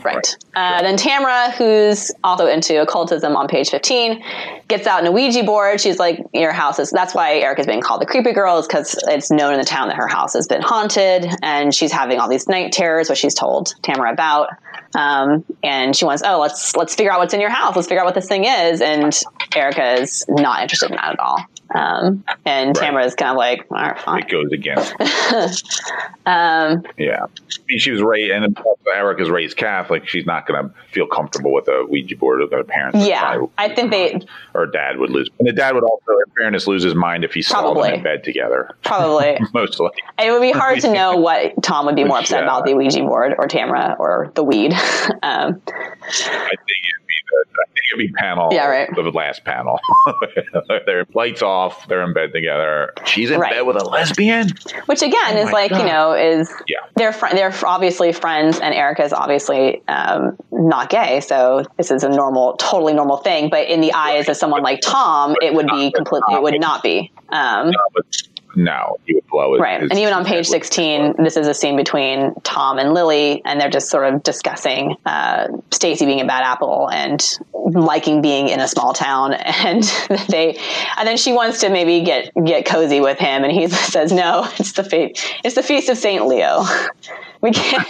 Right. Uh, then Tamara, who's also into occultism on page 15, gets out an Ouija board. She's like, Your house is, that's why Erica's being called the creepy girl, is because it's known in the town that her house has been haunted. And she's having all these night terrors, which she's told Tamara about. Um, and she wants, oh, let's, let's figure out what's in your house. Let's figure out what this thing is. And Erica is not interested in that at all. Um, and Right. Tamara's kind of like, all right, fine. It goes against. Um, Yeah. She was raised, and Erica's raised Catholic. She's not going to feel comfortable with a Ouija board with her parents. yeah, I think they, Or dad would lose. And the dad would also, in fairness, lose his mind if he saw them in bed together. probably, Most likely. It would be hard to know what Tom would be more upset Yeah. about the Ouija board or Tamara or the weed. um, I think it'd be I think it'd be panel. Yeah, right. The last panel. their lights off. They're in bed together. She's in Right. bed with a lesbian. which again is Oh my like you know is Yeah. they're fr- they're obviously friends, and Erica's obviously um, not gay, so this is a normal, totally normal thing. But in the eyes of someone like Tom, it would be completely it would not be. Um, no, he would blow it. Right. his- and even on page 16, this is a scene between Tom and Lily, and they're just sort of discussing uh, Stacy being a bad apple and liking being in a small town. And they, and then she wants to maybe get get cozy with him, and he says, "No, it's the fe- it's the feast of Saint Leo. We can't."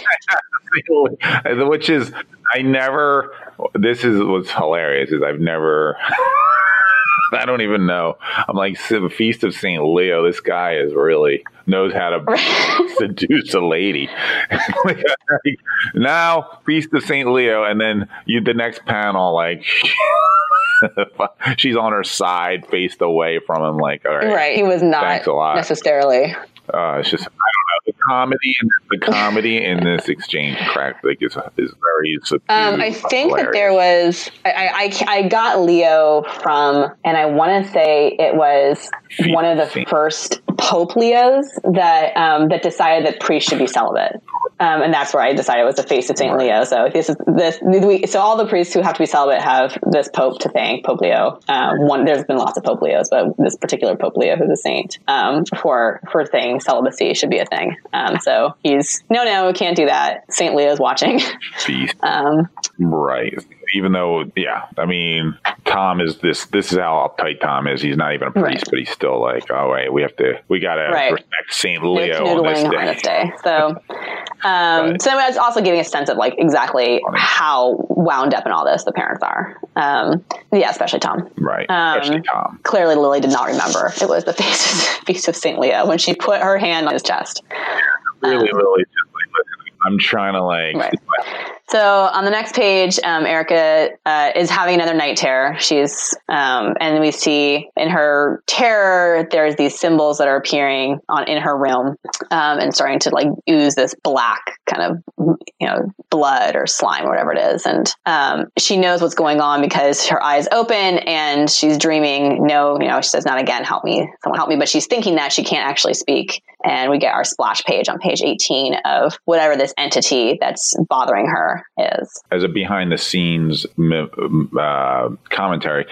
which is I never. This is what's hilarious is I've never. I don't even know. I'm like the feast of Saint Leo. This guy is really knows how to seduce a lady. Like, now feast of Saint Leo, and then you the next panel like. She's on her side, faced away from him. Like, all right, Right. He was not Thanks a lot. necessarily. uh, it's just I don't know comedy and the comedy in this exchange crack like is is very subdued, Um, I think that there was I, I, I- got Leo from, and I want to say it was one of the first Pope Leos that um, that decided that priests should be celibate, um, and that's where I decided it was the face of Saint Leo. So this is this we, so all the priests who have to be celibate have this Pope to thank, Pope Leo. Um, one there's been lots of Pope Leos, but this particular Pope Leo, who's a saint, um, for for saying celibacy should be a thing. Um, so he's no, no, can't do that. Saint Leo's watching. Um, right even though yeah I mean Tom is this this is how uptight Tom is he's not even a priest Right. but he's still like oh wait we have to we gotta Right. respect Saint Leo on this day, on this day. So, um, But- so it's also giving a sense of like exactly how wound up in all this the parents are. Um, yeah, especially Tom. right Um, especially Tom Clearly, Lily did not remember it was the feast of Saint Leo when she put her hand on his chest. really really just like I'm trying to like Right. So on the next page, um, Erica uh, is having another night terror. She's, um, and we see in her terror, there's these symbols that are appearing on in her room, um, and starting to like ooze this black kind of, you know, blood or slime or whatever it is. And um, she knows what's going on because her eyes open and she's dreaming. No, you know, she says, "Not again! Help me! Someone help me!" But she's thinking that she can't actually speak. And we get our splash page on page 18 of whatever this entity that's bothering her is. as a behind the scenes uh, commentary,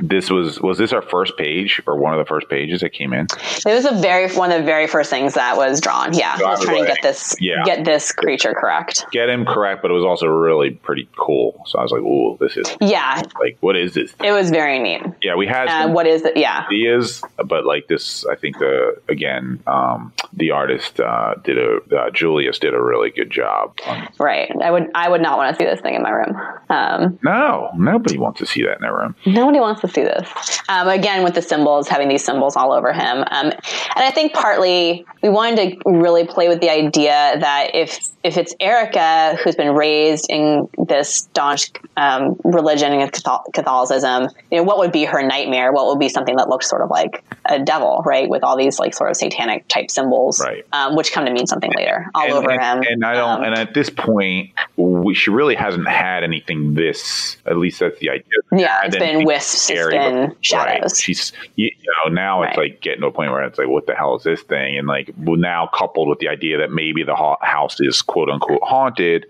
this was was this our first page or one of the first pages that came in? It was a very one of the very first things that was drawn. Yeah, I was trying to get this Yeah. get this creature correct. Get him correct, but it was also really pretty cool. So I was like, "Ooh, this is Yeah, like what is this?" it was very neat. Yeah, we had Uh, what is it? Yeah, ideas, but like this, I think the again, um, the artist uh, did a uh, Julius did a really good job. On, right. I would I would not want to see this thing in my room. Um, no, nobody wants to see that in their room. Nobody wants to see this. Um, again, with the symbols, having these symbols all over him. Um, and I think partly we wanted to really play with the idea that if if it's Erica who's been raised in this staunch um, religion and Catholicism, you know, what would be her nightmare? What would be something that looks sort of like a devil, right? With all these like sort of satanic type symbols, Right. Um, which come to mean something later all and, over and, him. And I don't. Um, and at this point, we, she really hasn't had anything this. At least that's the idea. Yeah, it's been wisps, scary before. shadows. Right. She's you know now it's like getting to a point where it's like, what the hell is this thing? And like well, now coupled with the idea that maybe the ha- house is quote unquote haunted.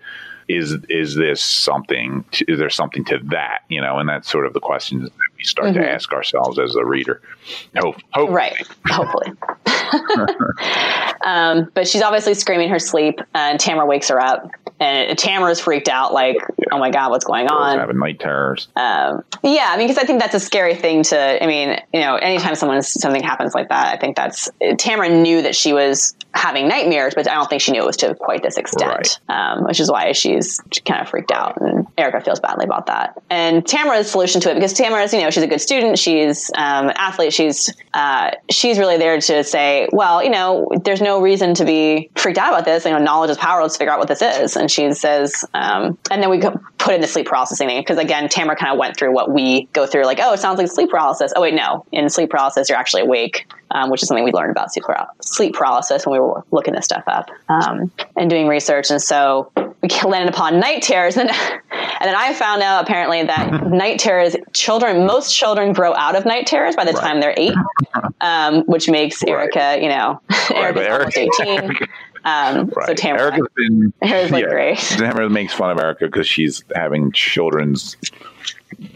Is is this something? Is there something to that? You know, and that's sort of the questions that we start Mm-hmm. to ask ourselves as a reader. Hope, hope, Right. Hopefully. um, but she's obviously screaming her sleep, and Tamara wakes her up. And Tamara's freaked out, like, oh my God, what's going on? having night terrors. Um, yeah, I mean, because I think that's a scary thing to. I mean, you know, anytime someone something happens like that, I think that's Tamara knew that she was having nightmares, but I don't think she knew it was to quite this extent, um, which is why she's kind of freaked out, and Erica feels badly about that. And Tamara's solution to it, because Tamara's, you know, she's a good student, she's um, an athlete, she's uh, she's really there to say, well, you know, there's no reason to be freaked out about this. You know, knowledge is power. Let's figure out what this is. And she says, um, and then we put in the sleep processing thing because again, Tamara kind of went through what we go through. Like, oh, it sounds like sleep paralysis. Oh wait, no. In sleep paralysis, you're actually awake, um, which is something we learned about sleep, paralysis when we were looking this stuff up um, and doing research. And so we landed upon night terrors, and, and then I found out apparently that night terrors, children, most children grow out of night terrors by the time they're eight, um, which makes Erica, you know, Right, Erica's almost Erica- eighteen. Um, So Right. Tamara, Erica's been like great. Tamara makes fun of Erica because she's having children's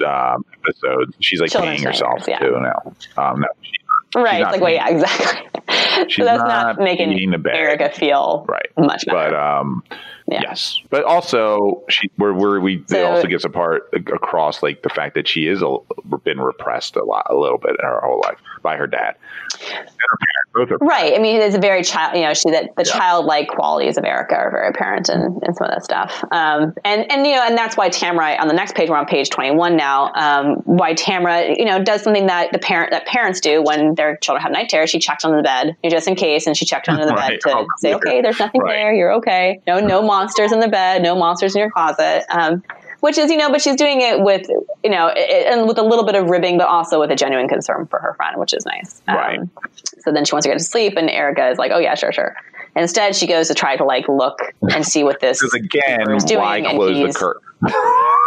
um, episodes. She's like Children's peeing herself yeah. too now. Um, no, she, right? It's like, well, yeah, exactly. She's so that's not not, making eating the bag. Erica feel right, much better. But um, Yeah. yes, but also she where where we it also gets apart across like the fact that she is a, been repressed a lot, a little bit in her whole life by her dad and her parents. Both are Right. I mean, it's a very child. You know, she that the childlike qualities of Erica are very apparent in, in some of that stuff. Um, and and you know, and that's why Tamara on the next page, we're on page twenty one now. Um, why Tamara, you know, does something that the parent that parents do when their children have night terrors. She checks under the bed, you know, just in case, and she checked under the Right. bed to Oh, say, okay, there's nothing Right. there, you're okay. No, no monsters in the bed, no monsters in your closet. Um, which is, you know, but she's doing it with, you know, i- i- and with a little bit of ribbing, but also with a genuine concern for her friend, which is nice. Um, Right. so then she wants to get to sleep, and Erica is like, "Oh yeah, sure, sure." Instead, she goes to try to like look and see what this is again, is doing, why close the curtain?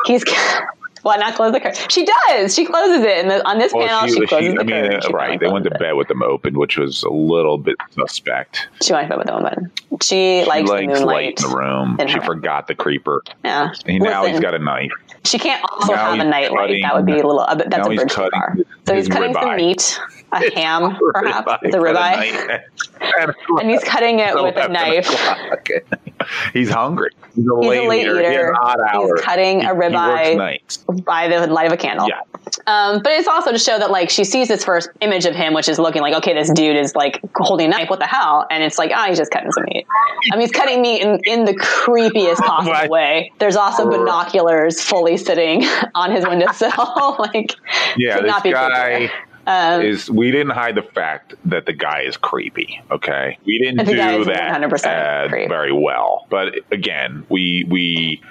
he's. Why not close the curtain? She does. She closes it, and on this panel, she, closes the I mean, curtain. uh, She right? They went to bed with them open, which was a little bit suspect. She went to bed with the woman. She, She likes, likes the moonlight. light in the room. in She forgot the creeper. Yeah. He, now he's Listen, got a knife. She can't also now have a he's night light. cutting- That would be a little. Bit, that's a he's bridge too far. So he's cutting some meat, a ham, perhaps, Ribeye the a ribeye, knife. and he's cutting it with a knife. he's hungry. He's a He's late, a late eater. He eater. odd He's cutting He- a He ribeye. by the light of a candle. Yeah. Um, but it's also to show that like she sees this first image of him, which is looking like, okay, this dude is like holding a knife. What the hell? And it's like, ah, he's just cutting some meat. I mean, he's cutting meat in, in the creepiest possible way. There's also binoculars fully sitting on his windowsill. like, Yeah, this not be guy creepier. Um, is. We didn't hide the fact that the guy is creepy. Okay, we didn't do that 100% uh, very well. But again, we we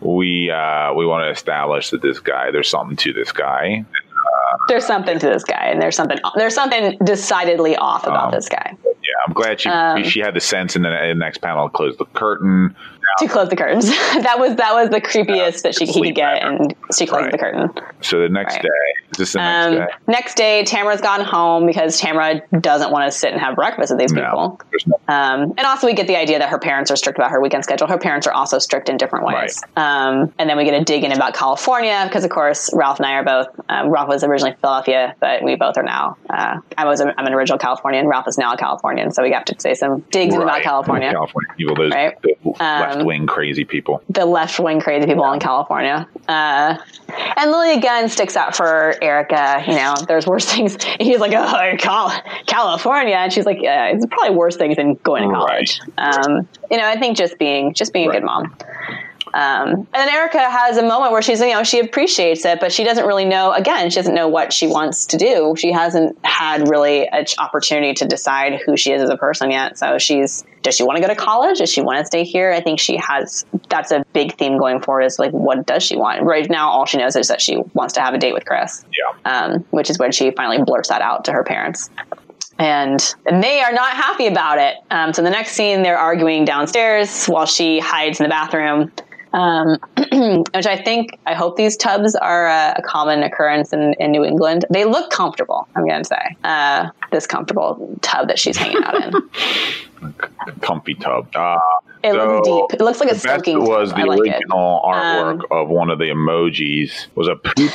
we uh, we want to establish that this guy. There's something to this guy. there's something to this guy, and there's something there's something decidedly off about Um, this guy. Yeah, I'm glad she Um, she had the sense in the, in the next panel to close the curtain. To close the curtains. that was that was the creepiest that she he could get, and she closed Right. the curtain. So the next Right. day, is this the next Um, day? next day, Tamara's gone home because Tamara doesn't want to sit and have breakfast with these No, people. no. Um, and also, we get the idea that her parents are strict about her weekend schedule. Her parents are also strict in different ways. Um, and then we get a dig in about California because, of course, Ralph and I are both. Um, Ralph was originally Philadelphia, but we both are now. Uh, I was. A, I'm an original Californian. Ralph is now a Californian, so we got to say some digs in about California. California people, those Right. Left wing crazy people. the left wing crazy people in California. Uh, and Lily again sticks out for Erica. You know, there's worse things. He's like, oh, Cal- California, and she's like, yeah, it's probably worse things than going to college. Um, you know, I think just being just being a Right. good mom. Um, and then Erica has a moment where she's, you know, she appreciates it, but she doesn't really know. Again, she doesn't know what she wants to do. She hasn't had really an opportunity to decide who she is as a person yet. So she's, does she want to go to college? Does she want to stay here? I think she has. That's a big theme going forward. Is like, what does she want? Right now, all she knows is that she wants to have a date with Chris. Yeah. Um, which is when she finally blurts that out to her parents and they are not happy about it. Um, so the next scene, they're arguing downstairs while she hides in the bathroom. Um, which I think, I hope these tubs are a, a common occurrence in, in New England. They look comfortable, I'm going to say. Uh, this comfortable tub that she's hanging out in. Comfy tub. Uh, It looks deep. It looks like a the best soaking was tub. the I like it. Um, original artwork of one of the emojis was a poop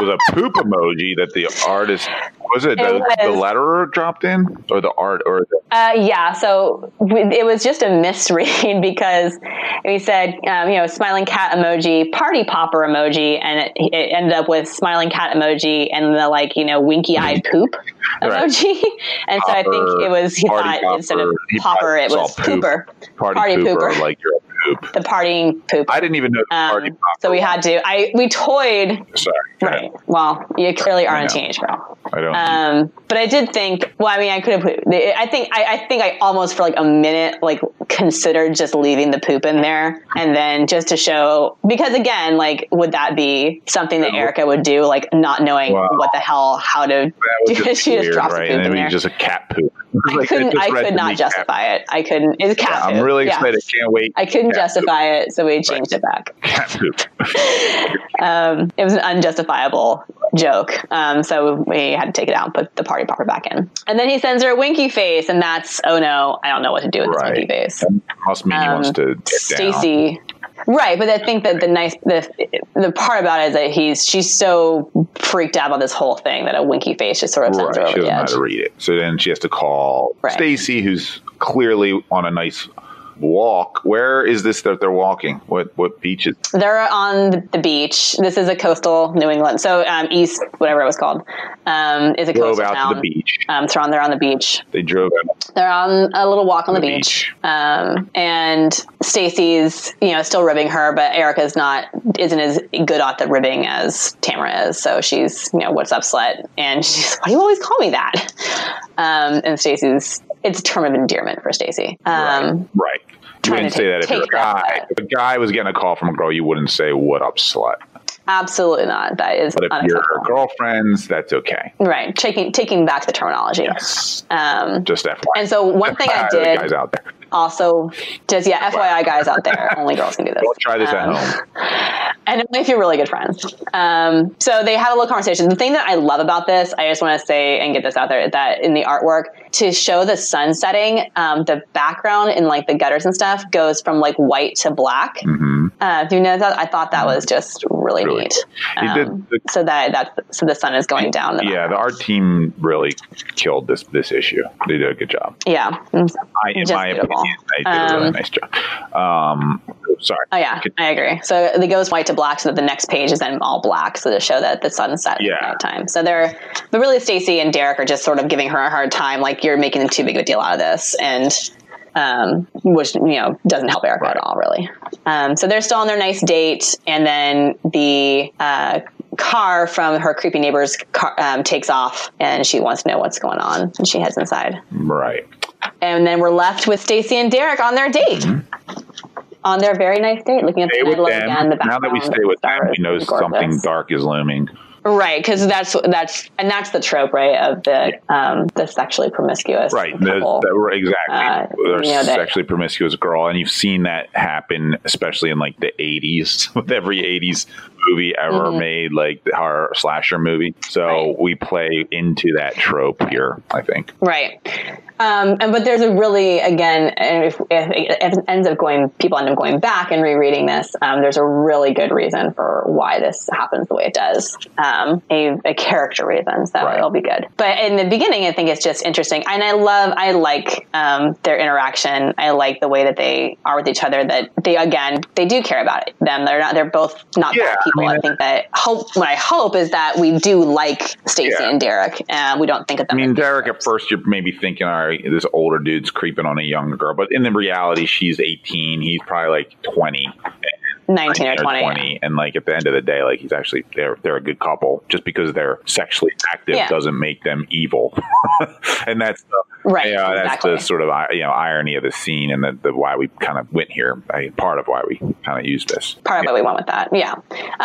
was a poop emoji that the artist was it, It the, the letterer dropped in or the art or the, Uh, yeah, so it was just a misread because we said, um, you know, smiling cat emoji, party popper emoji, and it, it ended up with smiling cat emoji and the like, you know, winky eyed poop emoji. And so I think it was, he thought instead of popper, popper, it was poop. pooper. party, Party pooper, pooper. like you're a poop. The partying poop. I didn't even know Um, so we had to, I, we toyed, Sorry. right. Well, you clearly aren't a teenage girl. I don't. Um, but I did think. Well, I mean, I could have put. I think. I, I think I almost for like a minute, like considered just leaving the poop in there, and then just to show because again, like, would that be something that Erica would do, like not knowing Wow. what the hell how to? do just she just drops the right? poop And in there. just a cat poop. I Like, couldn't. just I could not me cat justify it. I couldn't. It's cat poop I'm poop. really yeah. excited. Can't wait. I couldn't Cat justify it, so we changed it back. Cat poop. Um, it was an unjustifiable joke. Um, so we had to take it out and put the party popper back in. And then he sends her a winky face, and that's, oh no, I don't know what to do with this winky face. Must mean he Um, wants to. Stacy. Right, but I think that the nice the the part about it is that he's she's so freaked out about this whole thing that a winky face just sort of sends her Right, she over the doesn't know how to read it. So then she has to call Right. Stacy, who's clearly on a nice walk. Where is this that they're walking? What what beach is? They're on the beach. This is a coastal New England, so um, east, whatever it was called, um, is a Drove coastal out town. to the beach. Um, so on, they're on the beach. They drove out. They're on a little walk on the, The beach, beach. Um, and Stacy's, you know, still ribbing her, but Erica's not isn't as good at the ribbing as Tamara is. So she's, you know, what's up, slut? And she's, why do you always call me that? Um, and Stacy's, it's a term of endearment for Stacy. Um, right. You wouldn't say that if you're a guy. If a guy was getting a call from a girl, you wouldn't say "What up, slut." Absolutely not. That is But if you're girlfriends, that's okay. Right, taking taking back the terminology. Yes. Um, Just FYI. and so one thing I did guys out there. also, just yeah, FYI, guys out there, only girls can do this. Don't try this at Um, home. and only if you're really good friends. Um, so they have a little conversation. The thing that I love about this, I just want to say and get this out there, that in the artwork to show the sun setting, um, the background in like the gutters and stuff goes from like white to black. hmm Uh, do you know that? I thought that was just really, Really neat. Did Um, the- so that that so the sun is going down. The Yeah, the art team really killed this this issue. They did a good job. yeah. I, in my beautiful. opinion, they did a really Um, nice job. Um, sorry. Oh yeah, I agree. So it goes white to black, so that the next page is then all black, so to show that the sun's set Yeah. at night time. So they're, but really, Stacy and Derek are just sort of giving her a hard time, like you're making too big of a deal out of this, and um, which you know doesn't help Erica at all, really. Um, so they're still on their nice date, and then the uh, car from her creepy neighbor's car um, takes off, and she wants to know what's going on, and she heads inside. Right. And then we're left with Stacy and Derek on their date. On their very nice date, looking at Mm-hmm. Stay the with again, the Now that we stay with them, stars, we know something dark is looming. Right because that's that's and that's the trope right of the um the sexually promiscuous Right, the, couple. the- exactly. Uh, Or you know, that- sexually promiscuous girl, and you've seen that happen, especially in like the '80s with every '80s movie ever Mhm. made, like the horror slasher movie. So Right. we play into that trope here, I think. Right. Um, and but there's a really again, and if, if, if it ends up going, people end up going back and rereading this. Um, there's a really good reason for why this happens the way it does. Um, a, a character reason, so Right. it'll be good. But in the beginning, I think it's just interesting, and I love, I like um, their interaction. I like the way that they are with each other. That they again, they do care about them. They're not. They're both not Yeah, bad I mean, I, think that hope. What I hope is that we do like Stacy Yeah. and Derek, and we don't think of them. I mean, Derek, at first, you're maybe thinking, all right, this older dude's creeping on a younger girl. But in the reality, she's 18. He's probably like 20. 19 or 20. 20 and like at the end of the day like he's actually they're they're a good couple just because they're sexually active Yeah. doesn't make them evil and that's the Right, yeah that's exactly. the sort of you know irony of the scene and the, the why we kind of went here I, part of why we kind of used this part of what we went with that. Yeah,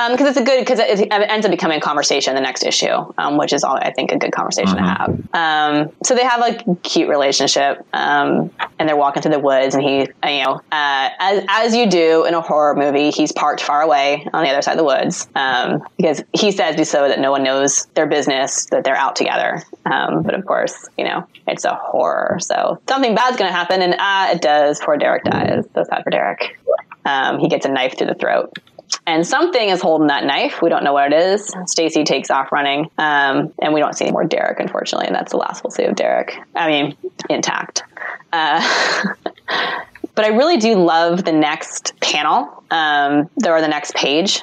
because it's a good because it, it ends up becoming a conversation the next issue, um, which is all I think a good conversation to have. Um, so they have a cute relationship, um, and they're walking through the woods, and he, uh, you know, uh, as as you do in a horror movie, he's parked far away on the other side of the woods um, because he says so that no one knows their business that they're out together. Um, but of course, you know, it's a horror, so something bad's going to happen, and ah, it does. Poor Derek dies. So sad for Derek. Um, he gets a knife through the throat. And something is holding that knife. We don't know what it is. Stacy takes off running, um, and we don't see any more Derek, unfortunately. And that's the last we'll see of Derek. I mean, intact. Uh, but I really do love the next panel, um, or the next page,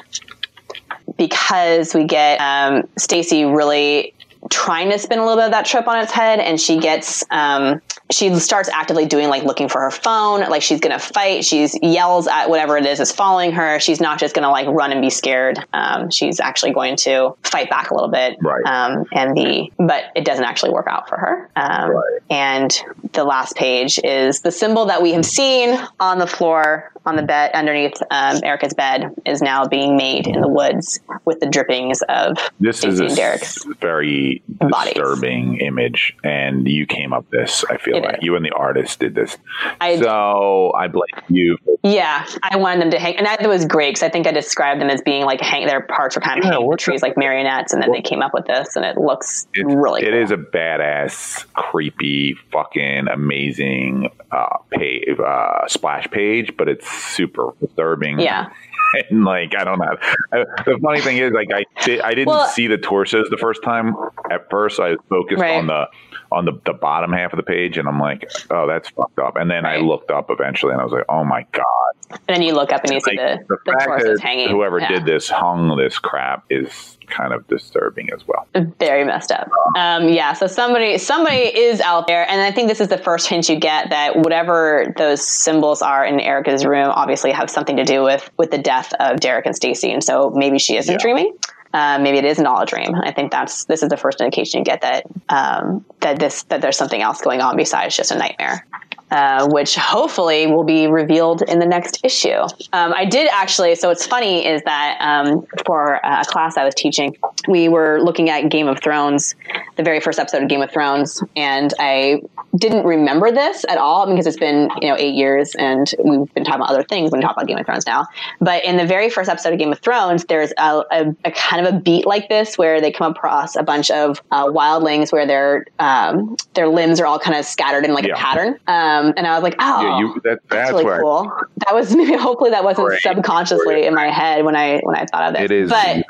because we get um, Stacy really trying to spin a little bit of that trip on its head and she gets um, she starts actively doing like looking for her phone like she's gonna fight she's yells at whatever it is is following her she's not just gonna like run and be scared um, she's actually going to fight back a little bit Right. um, and the but it doesn't actually work out for her um, Right. and the last page is the symbol that we have seen on the floor on the bed underneath um, Erica's bed is now being made in the woods with the drippings of this is Stacy a and Derek's very bodies. disturbing image and you came up this i feel You and the artist did this I- so i blame you Yeah, I wanted them to hang, and that was great because I think I described them as being like hang. Their parts were kind of Yeah, hanging what's trees like marionettes, and then they came up with this, and it looks It, really. it cool. is a badass, creepy, fucking amazing uh, page, uh, splash page, but it's super disturbing. Yeah, and like I don't know. The funny thing is, like I did, I didn't Well- see the torsos the first time. At first, I focused Right. on the on the, the bottom half of the page, and I'm like, oh, that's fucked up. And then I looked up eventually, and I was like, oh my god. and then you look up and you see Like, the the, that hanging. whoever Yeah. did this hung this crap is kind of disturbing as well. very messed up. Um, yeah, so somebody somebody is out there, and I think this is the first hint you get that whatever those symbols are in Erica's room obviously have something to do with with the death of Derek and Stacy, and so maybe she isn't Yeah. dreaming. Uh, maybe it isn't all a dream. I think that's this is the first indication you get that um, that this that there's something else going on besides just a nightmare. Uh, which hopefully will be revealed in the next issue. Um, I did actually, so what's funny is that um, for a class I was teaching, we were looking at Game of Thrones, the very first episode of Game of Thrones, and I didn't remember this at all because it's been you know eight years and we've been talking about other things. when we talk about Game of Thrones now, but in the very first episode of Game of Thrones, there's a, a, a kind of a beat like this where they come across a bunch of uh, wildlings where their um, their limbs are all kind of scattered in like Yeah. a pattern, um, Um, and I was like, oh, Yeah, you that, that's that's really where cool. That was maybe hopefully that wasn't Right. subconsciously in my head when I when I thought of this. It is. but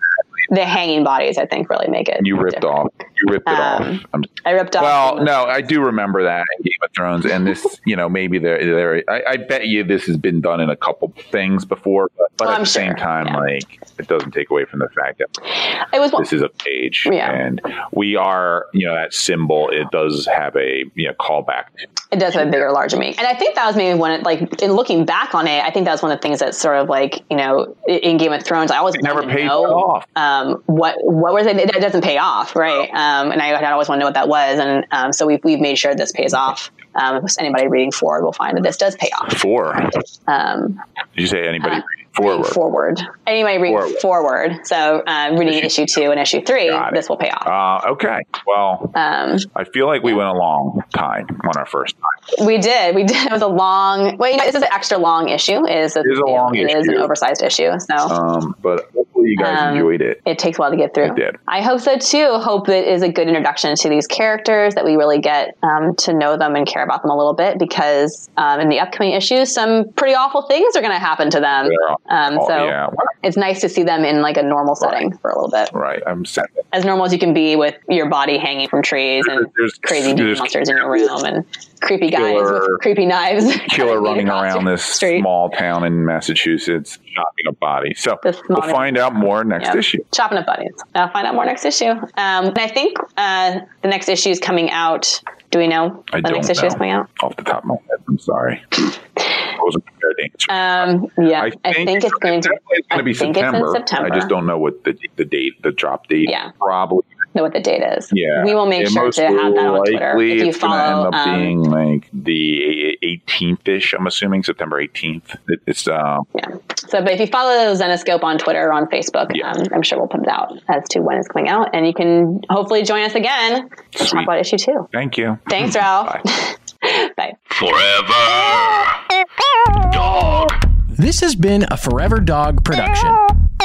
the hanging bodies I think really make it. you ripped different. off. You ripped it Um, off. I'm I ripped off. Well, no, I do remember that in Game of Thrones, and this, you know, maybe there, there. I, I bet you this has been done in a couple things before, but, but Oh, at I'm the same time, yeah. like it doesn't take away from the fact that it was this is a page, Yeah. and we are, you know, that symbol. It does have a you know callback. It does have a bigger, larger meaning, and I think that was maybe one. of- Like in looking back on it, I think that was one of the things that sort of like you know in Game of Thrones, I always never paid know, off. Um, what what was it? It doesn't pay off, right? Um, and I, I always want to know what that was, and um, so we've we've made sure this pays off. Um, if anybody reading forward will find that this does pay off. Four. Did Um, you say anybody? Uh, reading? Forward. forward. Anyway, read Forward. forward. So uh, reading issue two and issue three, this will pay off. Uh, okay. Well, Um, I feel like we went a long time on our first time. we did. We did. It was a long. Well, you know, this is an extra long issue. It is a, It is a you know, long It is an oversized issue. So. Um, but you guys Um, enjoyed it. it takes a while to get through. It did. I hope so too. Hope it is a good introduction to these characters that we really get um, to know them and care about them a little bit because um, in the upcoming issues, some pretty awful things are going to happen to them. Yeah. Um, Oh, so yeah. it's nice to see them in like a normal setting for a little bit, Right. I'm sad. as normal as you can be with your body hanging from trees and There's- crazy there's monsters in your room and creepy guys Killer- with creepy knives. Killer running around this street. small town in Massachusetts, chopping a body. So we'll find out more next Yeah. issue. Chopping up buddies. I'll find out more next issue. Um, and I think uh, the next issue is coming out. Do we know I the next issue is coming out? Off the top of my head, I'm sorry. I wasn't prepared to answer. Um, yeah, I think, it's going to. definitely I going to be September. it's September. I just don't know what the the date, the drop date. Yeah. probably. Know what the date is. Yeah, we will make It sure to have that on Twitter. If you it's gonna follow, end up um, being like the 18th ish. I'm assuming September 18th. It, it's uh, yeah. So, but if you follow Zenescope on Twitter or on Facebook, Yeah. um, I'm sure we'll put it out as to when it's coming out, and you can hopefully join us again to talk about issue two. thank you. Thanks, Ralph. Bye. Bye. Forever. Dog. This has been a Forever Dog production.